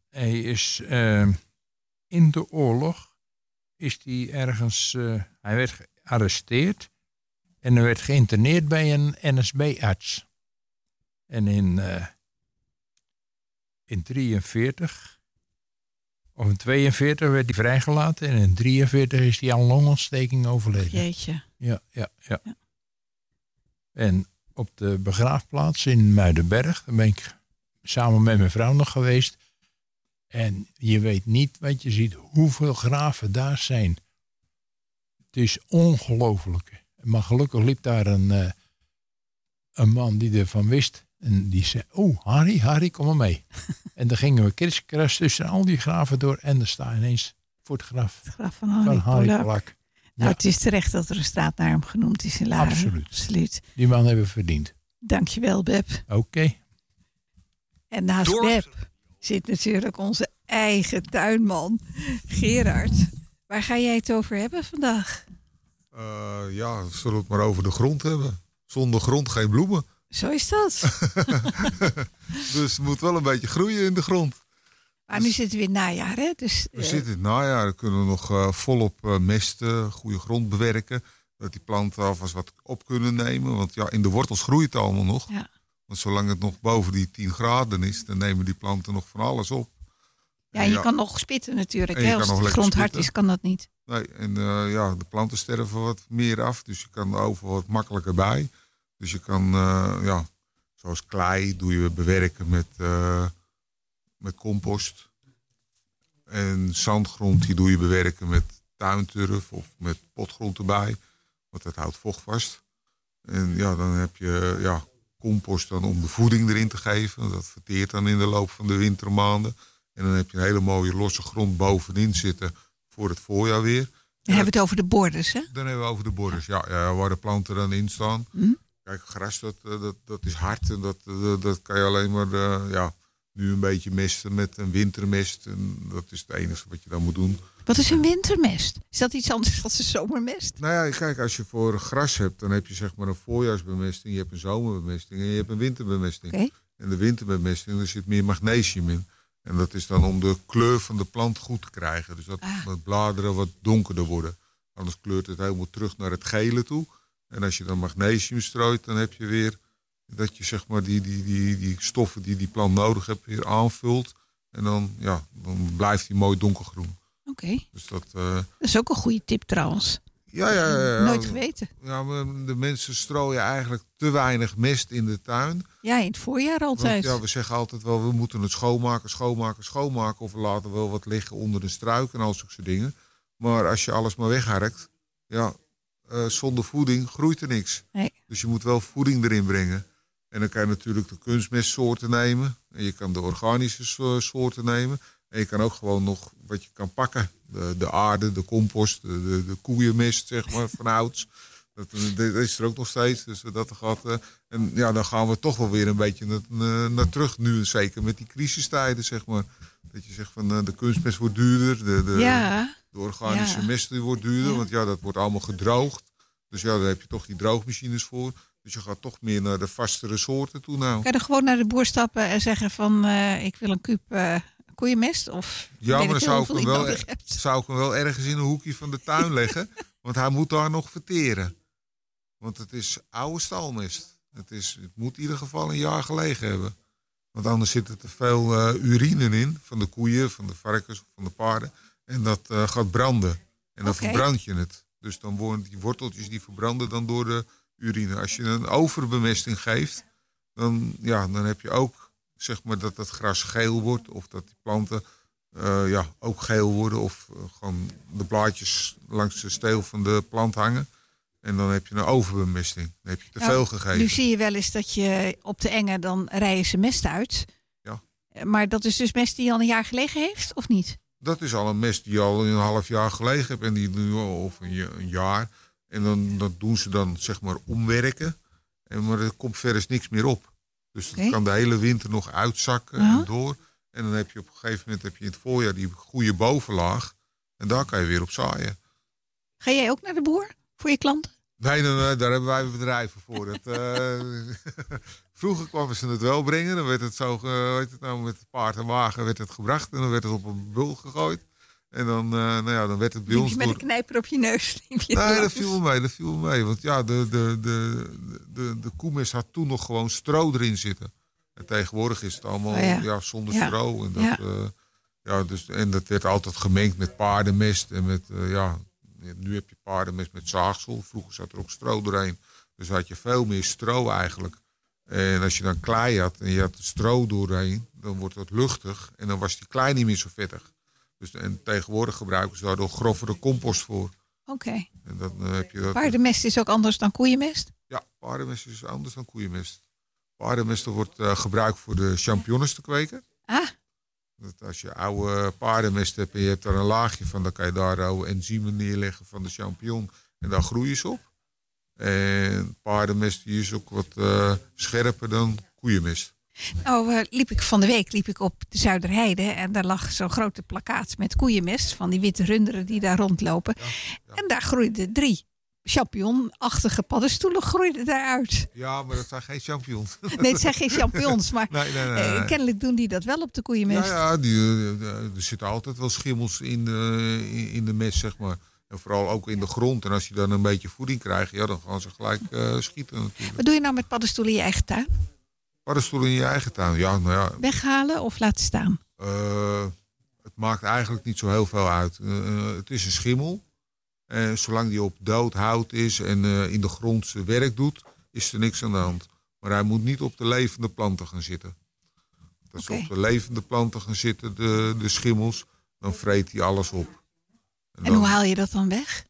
Hij is eh, in de oorlog is hij ergens. eh, hij werd gearresteerd en hij werd geïnterneerd bij een NSB-arts. En in, eh in 43 of in 42 werd hij vrijgelaten en in 43 is hij aan longontsteking overleden. Jeetje. Ja, ja, ja. En op de begraafplaats in Muidenberg, daar ben ik samen met mijn vrouw nog geweest. En je weet niet wat je ziet, hoeveel graven daar zijn. Het is ongelooflijk. Maar gelukkig liep daar een, eh, een man die ervan wist. En die zei, oh Harry, Harry, kom maar mee. en dan gingen we kriskras tussen al die graven door. En er staat ineens voor het graf Het graf van Harry, Harry Polak. Polak. Nou, Ja. het is terecht dat er een straat naar hem genoemd is in Laren. Absoluut. Absoluut. Die man hebben we verdiend. Dankjewel, Beb. Oké. En naast Door- Beb zit natuurlijk onze eigen tuinman, Gerard. Waar ga jij het over hebben vandaag? Eh, ja, zullen we het maar over de grond hebben. Zonder grond geen bloemen. Zo is dat. Dus het moet wel een beetje groeien in de grond. Maar nu zitten we in het najaar, hè? Dus, We eh, zitten in het najaar, dan kunnen we nog eh, volop eh, mesten, goede grond bewerken. Dat die planten alvast wat op kunnen nemen. Want ja, in de wortels groeit het allemaal nog. Ja. Want zolang het nog boven die 10 graden is, dan nemen die planten nog van alles op. ja, En je kan nog spitten natuurlijk. Hè? Als de grond hard is, kan dat niet. Nee, en eh, ja, de planten sterven wat meer af, dus je kan er overal wat makkelijker bij. Dus je kan, eh, ja, zoals klei doe je bewerken met, eh, met compost. En zandgrond die doe je bewerken met tuinturf of met potgrond erbij, want dat houdt vocht vast. En ja, dan heb je ja, compost dan om de voeding erin te geven. Dat verteert dan in de loop van de wintermaanden. En dan heb je een hele mooie losse grond bovenin zitten voor het voorjaar weer. Dan hebben we het over de borders, hè? Dan hebben we over de borders, ja, ja waar de planten dan in staan. Hm? Kijk, gras dat, eh, dat, dat is hard en dat, dat, dat kan je alleen maar eh, ja, nu een beetje mesten met een wintermest. En dat is het enige wat je dan moet doen. Wat is een wintermest? Is dat iets anders dan een zomermest? Nou ja, kijk, als je voor gras hebt, dan heb je zeg maar een voorjaarsbemesting, je hebt een zomerbemesting en je hebt een winterbemesting. En de winterbemesting, daar zit meer magnesium in. En dat is dan om de kleur van de plant goed te krijgen. Dus dat Ah. de bladeren wat donkerder worden. Anders kleurt het helemaal terug naar het gele toe. En als je dan magnesium strooit, dan heb je weer dat je zeg maar die, die, die, die stoffen die die plant nodig heeft weer aanvult. En dan, ja, dan blijft hij mooi donkergroen. Oké, Dus dat, eh, dat is ook een goede tip trouwens. ja, ja, ja, ja. Nooit geweten. Ja, de mensen strooien eigenlijk te weinig mest in de tuin. Ja, in het voorjaar altijd. Want ja, we zeggen altijd wel, we moeten het schoonmaken, schoonmaken, schoonmaken. Of we laten wel wat liggen onder een struik en al zulke dingen. Maar als je alles maar wegharkt, ja, eh, zonder voeding groeit er niks. Nee. Dus je moet wel voeding erin brengen. En dan kan je natuurlijk de kunstmestsoorten nemen. En je kan de organische so- soorten nemen. En je kan ook gewoon nog wat je kan pakken. De, de aarde, de compost, de, de, de koeienmest, zeg maar, van ouds. Dat, eh, dat is er ook nog steeds. Dus dat gaat, eh, en ja, dan gaan we toch wel weer een beetje naar, naar- terug. Nu zeker met die crisistijden, zeg maar. Dat je zegt van eh, de kunstmest wordt duurder. De, de, Ja. de organische Ja. mest wordt duurder. Ja. Want ja, dat wordt allemaal gedroogd. Dus ja, daar heb je toch die droogmachines voor. Dus je gaat toch meer naar de vastere soorten toe nou. Kan je er gewoon naar de boer stappen en zeggen van eh, ik wil een kuub eh, koeienmest? Of Ja, maar dan zou ik, hem wel, zou ik hem wel ergens in een hoekje van de tuin leggen. want hij moet daar nog verteren. Want het is oude stalmest. Het, is, het moet in ieder geval een jaar gelegen hebben. Want anders zit er te veel eh, urine in. Van de koeien, van de varkens, of van de paarden. En dat eh, gaat branden. En dan verbrand je het. Dus dan worden die worteltjes die verbranden dan door de urine. Als je een overbemesting geeft, dan, ja, dan heb je ook zeg maar dat het gras geel wordt. Of dat die planten eh, ja, ook geel worden. Of eh, gewoon de blaadjes langs de steel van de plant hangen. En dan heb je een overbemesting. Dan heb je te Nou, veel gegeven. Nu zie je wel eens dat je op de enge dan rijden ze mest uit. Ja. Eh, Maar dat is dus mest die al een jaar gelegen heeft, of niet? Dat is al een mest die al een half jaar gelegen heeft. En die nu of een, ja- een jaar. En dan dat doen ze dan zeg maar omwerken. En, maar er komt verder niks meer op. Dus dat kan de hele winter nog uitzakken en door. En dan heb je op een gegeven moment heb je in het voorjaar die goede bovenlaag. En daar kan je weer op zaaien. Ga jij ook naar de boer voor je klanten? Nee, nee, nee, daar hebben wij bedrijven voor. Dat, eh, vroeger kwamen ze het wel brengen. Dan werd het zo, weet het nou, met paard en wagen werd het gebracht. En dan werd het op een bul gegooid. En dan, eh, nou ja, dan werd het bij ons je met door... een knijper op je neus? Je Nee, dat viel wel mee, dat viel mee. Want ja, de, de, de, de, de koemes had toen nog gewoon stro erin zitten. En tegenwoordig is het allemaal Oh ja. ja. zonder Ja. stro. En dat, Ja. ja. ja, dus, en dat werd altijd gemengd met paardenmest. En met, eh, ja, nu heb je paardenmest met zaagsel. Vroeger zat er ook stro doorheen. Dus had je veel meer stro eigenlijk. En als je dan klei had en je had stro doorheen, dan wordt dat luchtig. En dan was die klei niet meer zo vettig. Dus, en tegenwoordig gebruiken ze daar nog grovere compost voor. Oké. En dan eh, heb je dat. Paardenmest is ook anders dan koeienmest? Ja, paardenmest is anders dan koeienmest. Paardenmest wordt eh, gebruikt voor de champignons te kweken. Ah. Dat als je oude paardenmest hebt en je hebt daar een laagje van, dan kan je daar oude enzymen neerleggen van de champignon en daar groeien ze op. En paardenmest die is ook wat eh, scherper dan koeienmest. Nou, eh, liep ik van de week liep ik op de Zuiderheide en daar lag zo'n grote plakkaat met koeienmest van die witte runderen die daar rondlopen. En daar groeiden drie champignonachtige paddenstoelen groeiden daaruit. Ja, maar dat zijn geen champignons. Nee, het zijn geen champignons, maar Nee, nee, nee, eh, kennelijk doen die dat wel op de Ja, koeienmest. ja die, eh, er zitten altijd wel schimmels in de, in, de mest, zeg maar. En vooral ook in de grond. En als je dan een beetje voeding krijgt, ja, dan gaan ze gelijk schieten natuurlijk. Wat doe je nou met paddenstoelen in je eigen tuin? Paddenstoelen in je eigen tuin. Ja, nou ja, Weghalen of laten staan? eh, het maakt eigenlijk niet zo heel veel uit. Eh, eh, het is een schimmel. En zolang die op dood hout is en in de grond zijn werk doet, is er niks aan de hand. Maar hij moet niet op de levende planten gaan zitten. Als ze op de levende planten gaan zitten, de, de schimmels, dan vreet hij alles op. En En hoe haal je dat dan weg?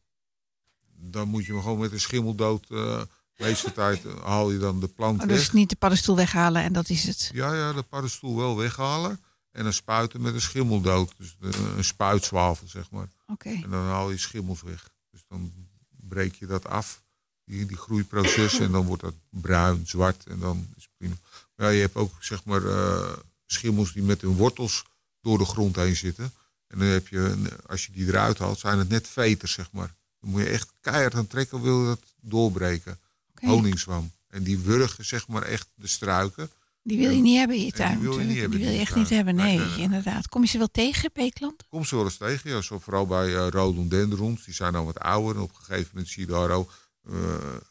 dan moet je hem gewoon met een schimmeldood. eh de meeste tijd eh, haal je dan de plant Oh, weg. dus niet de paddenstoel weghalen en dat is het. Ja, ja, de paddenstoel wel weghalen. En dan spuiten met een schimmeldood. Dus eh, een spuitzwafel, zeg maar. Oké. En dan haal je schimmels weg. Dus dan breek je dat af, die, die groeiproces. En dan wordt dat bruin, zwart en dan is het prima. Maar ja, je hebt ook, zeg maar, eh, schimmels die met hun wortels door de grond heen zitten. En dan heb je, als je die eruit haalt, zijn het net veters, zeg maar. Dan moet je echt keihard aan trekken, wil je dat doorbreken. Oké. Honingswam. En die wurgen, zeg maar, echt de struiken. Die wil je niet hebben in je tuin. die wil je niet natuurlijk. hebben Die wil je echt niet hebben. Nee, Nee, nee, nee. inderdaad. Kom je ze wel tegen klanten? Kom ze wel eens tegen, ja. Zo, vooral bij eh rhododendrons. Die zijn al wat ouder. En op een gegeven moment zie je daar ook eh,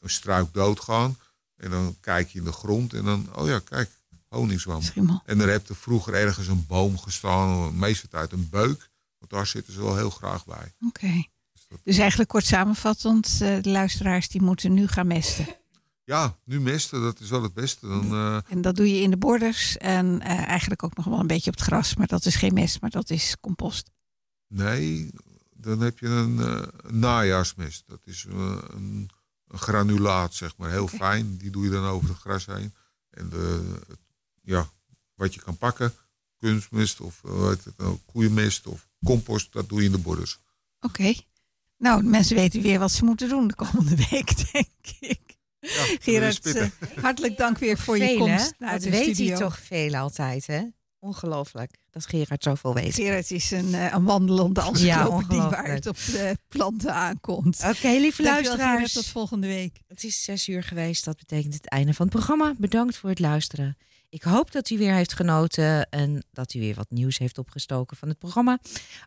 een struik doodgaan. En dan kijk je in de grond en dan, oh ja, kijk, honingswam. Schimmel. En er heb er vroeger ergens een boom gestaan, meeste tijd een beuk. Want daar zitten ze wel heel graag bij. Oké. Dus eigenlijk kort samenvattend, eh, de luisteraars die moeten nu gaan mesten. Ja, nu mesten, dat is wel het beste. Dan, eh, En dat doe je in de borders en eh, eigenlijk ook nog wel een beetje op het gras. Maar dat is geen mest, maar dat is compost. nee, dan heb je een, eh, een najaarsmest. Dat is een, een granulaat, zeg maar. Heel fijn. Die doe je dan over het gras heen. En de, ja, wat je kan pakken, kunstmest of het nou, koeienmest of compost, dat doe je in de borders. Oké. Nou, mensen weten weer wat ze moeten doen de komende week, denk ik. Gerard, eh, hartelijk dank weer voor je komst hè? naar Dat de weet studio. hij toch veel altijd, hè? Ongelooflijk dat Gerard zoveel weet. Gerard is een, eh, een wandelende Ja, encyclopedie waar ongelooflijk. het op de planten aankomt. Oké, lieve luisteraars. Gerard, tot volgende week. Het is zes uur geweest. Dat betekent het einde van het programma. Bedankt voor het luisteren. Ik hoop dat u weer heeft genoten en dat u weer wat nieuws heeft opgestoken van het programma.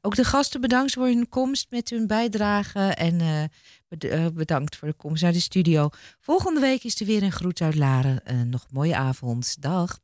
Ook de gasten bedankt voor hun komst met hun bijdrage en eh, eh, bedankt voor de komst naar de studio. Volgende week is er weer een groet uit Laren. Eh, nog een mooie avond. Dag.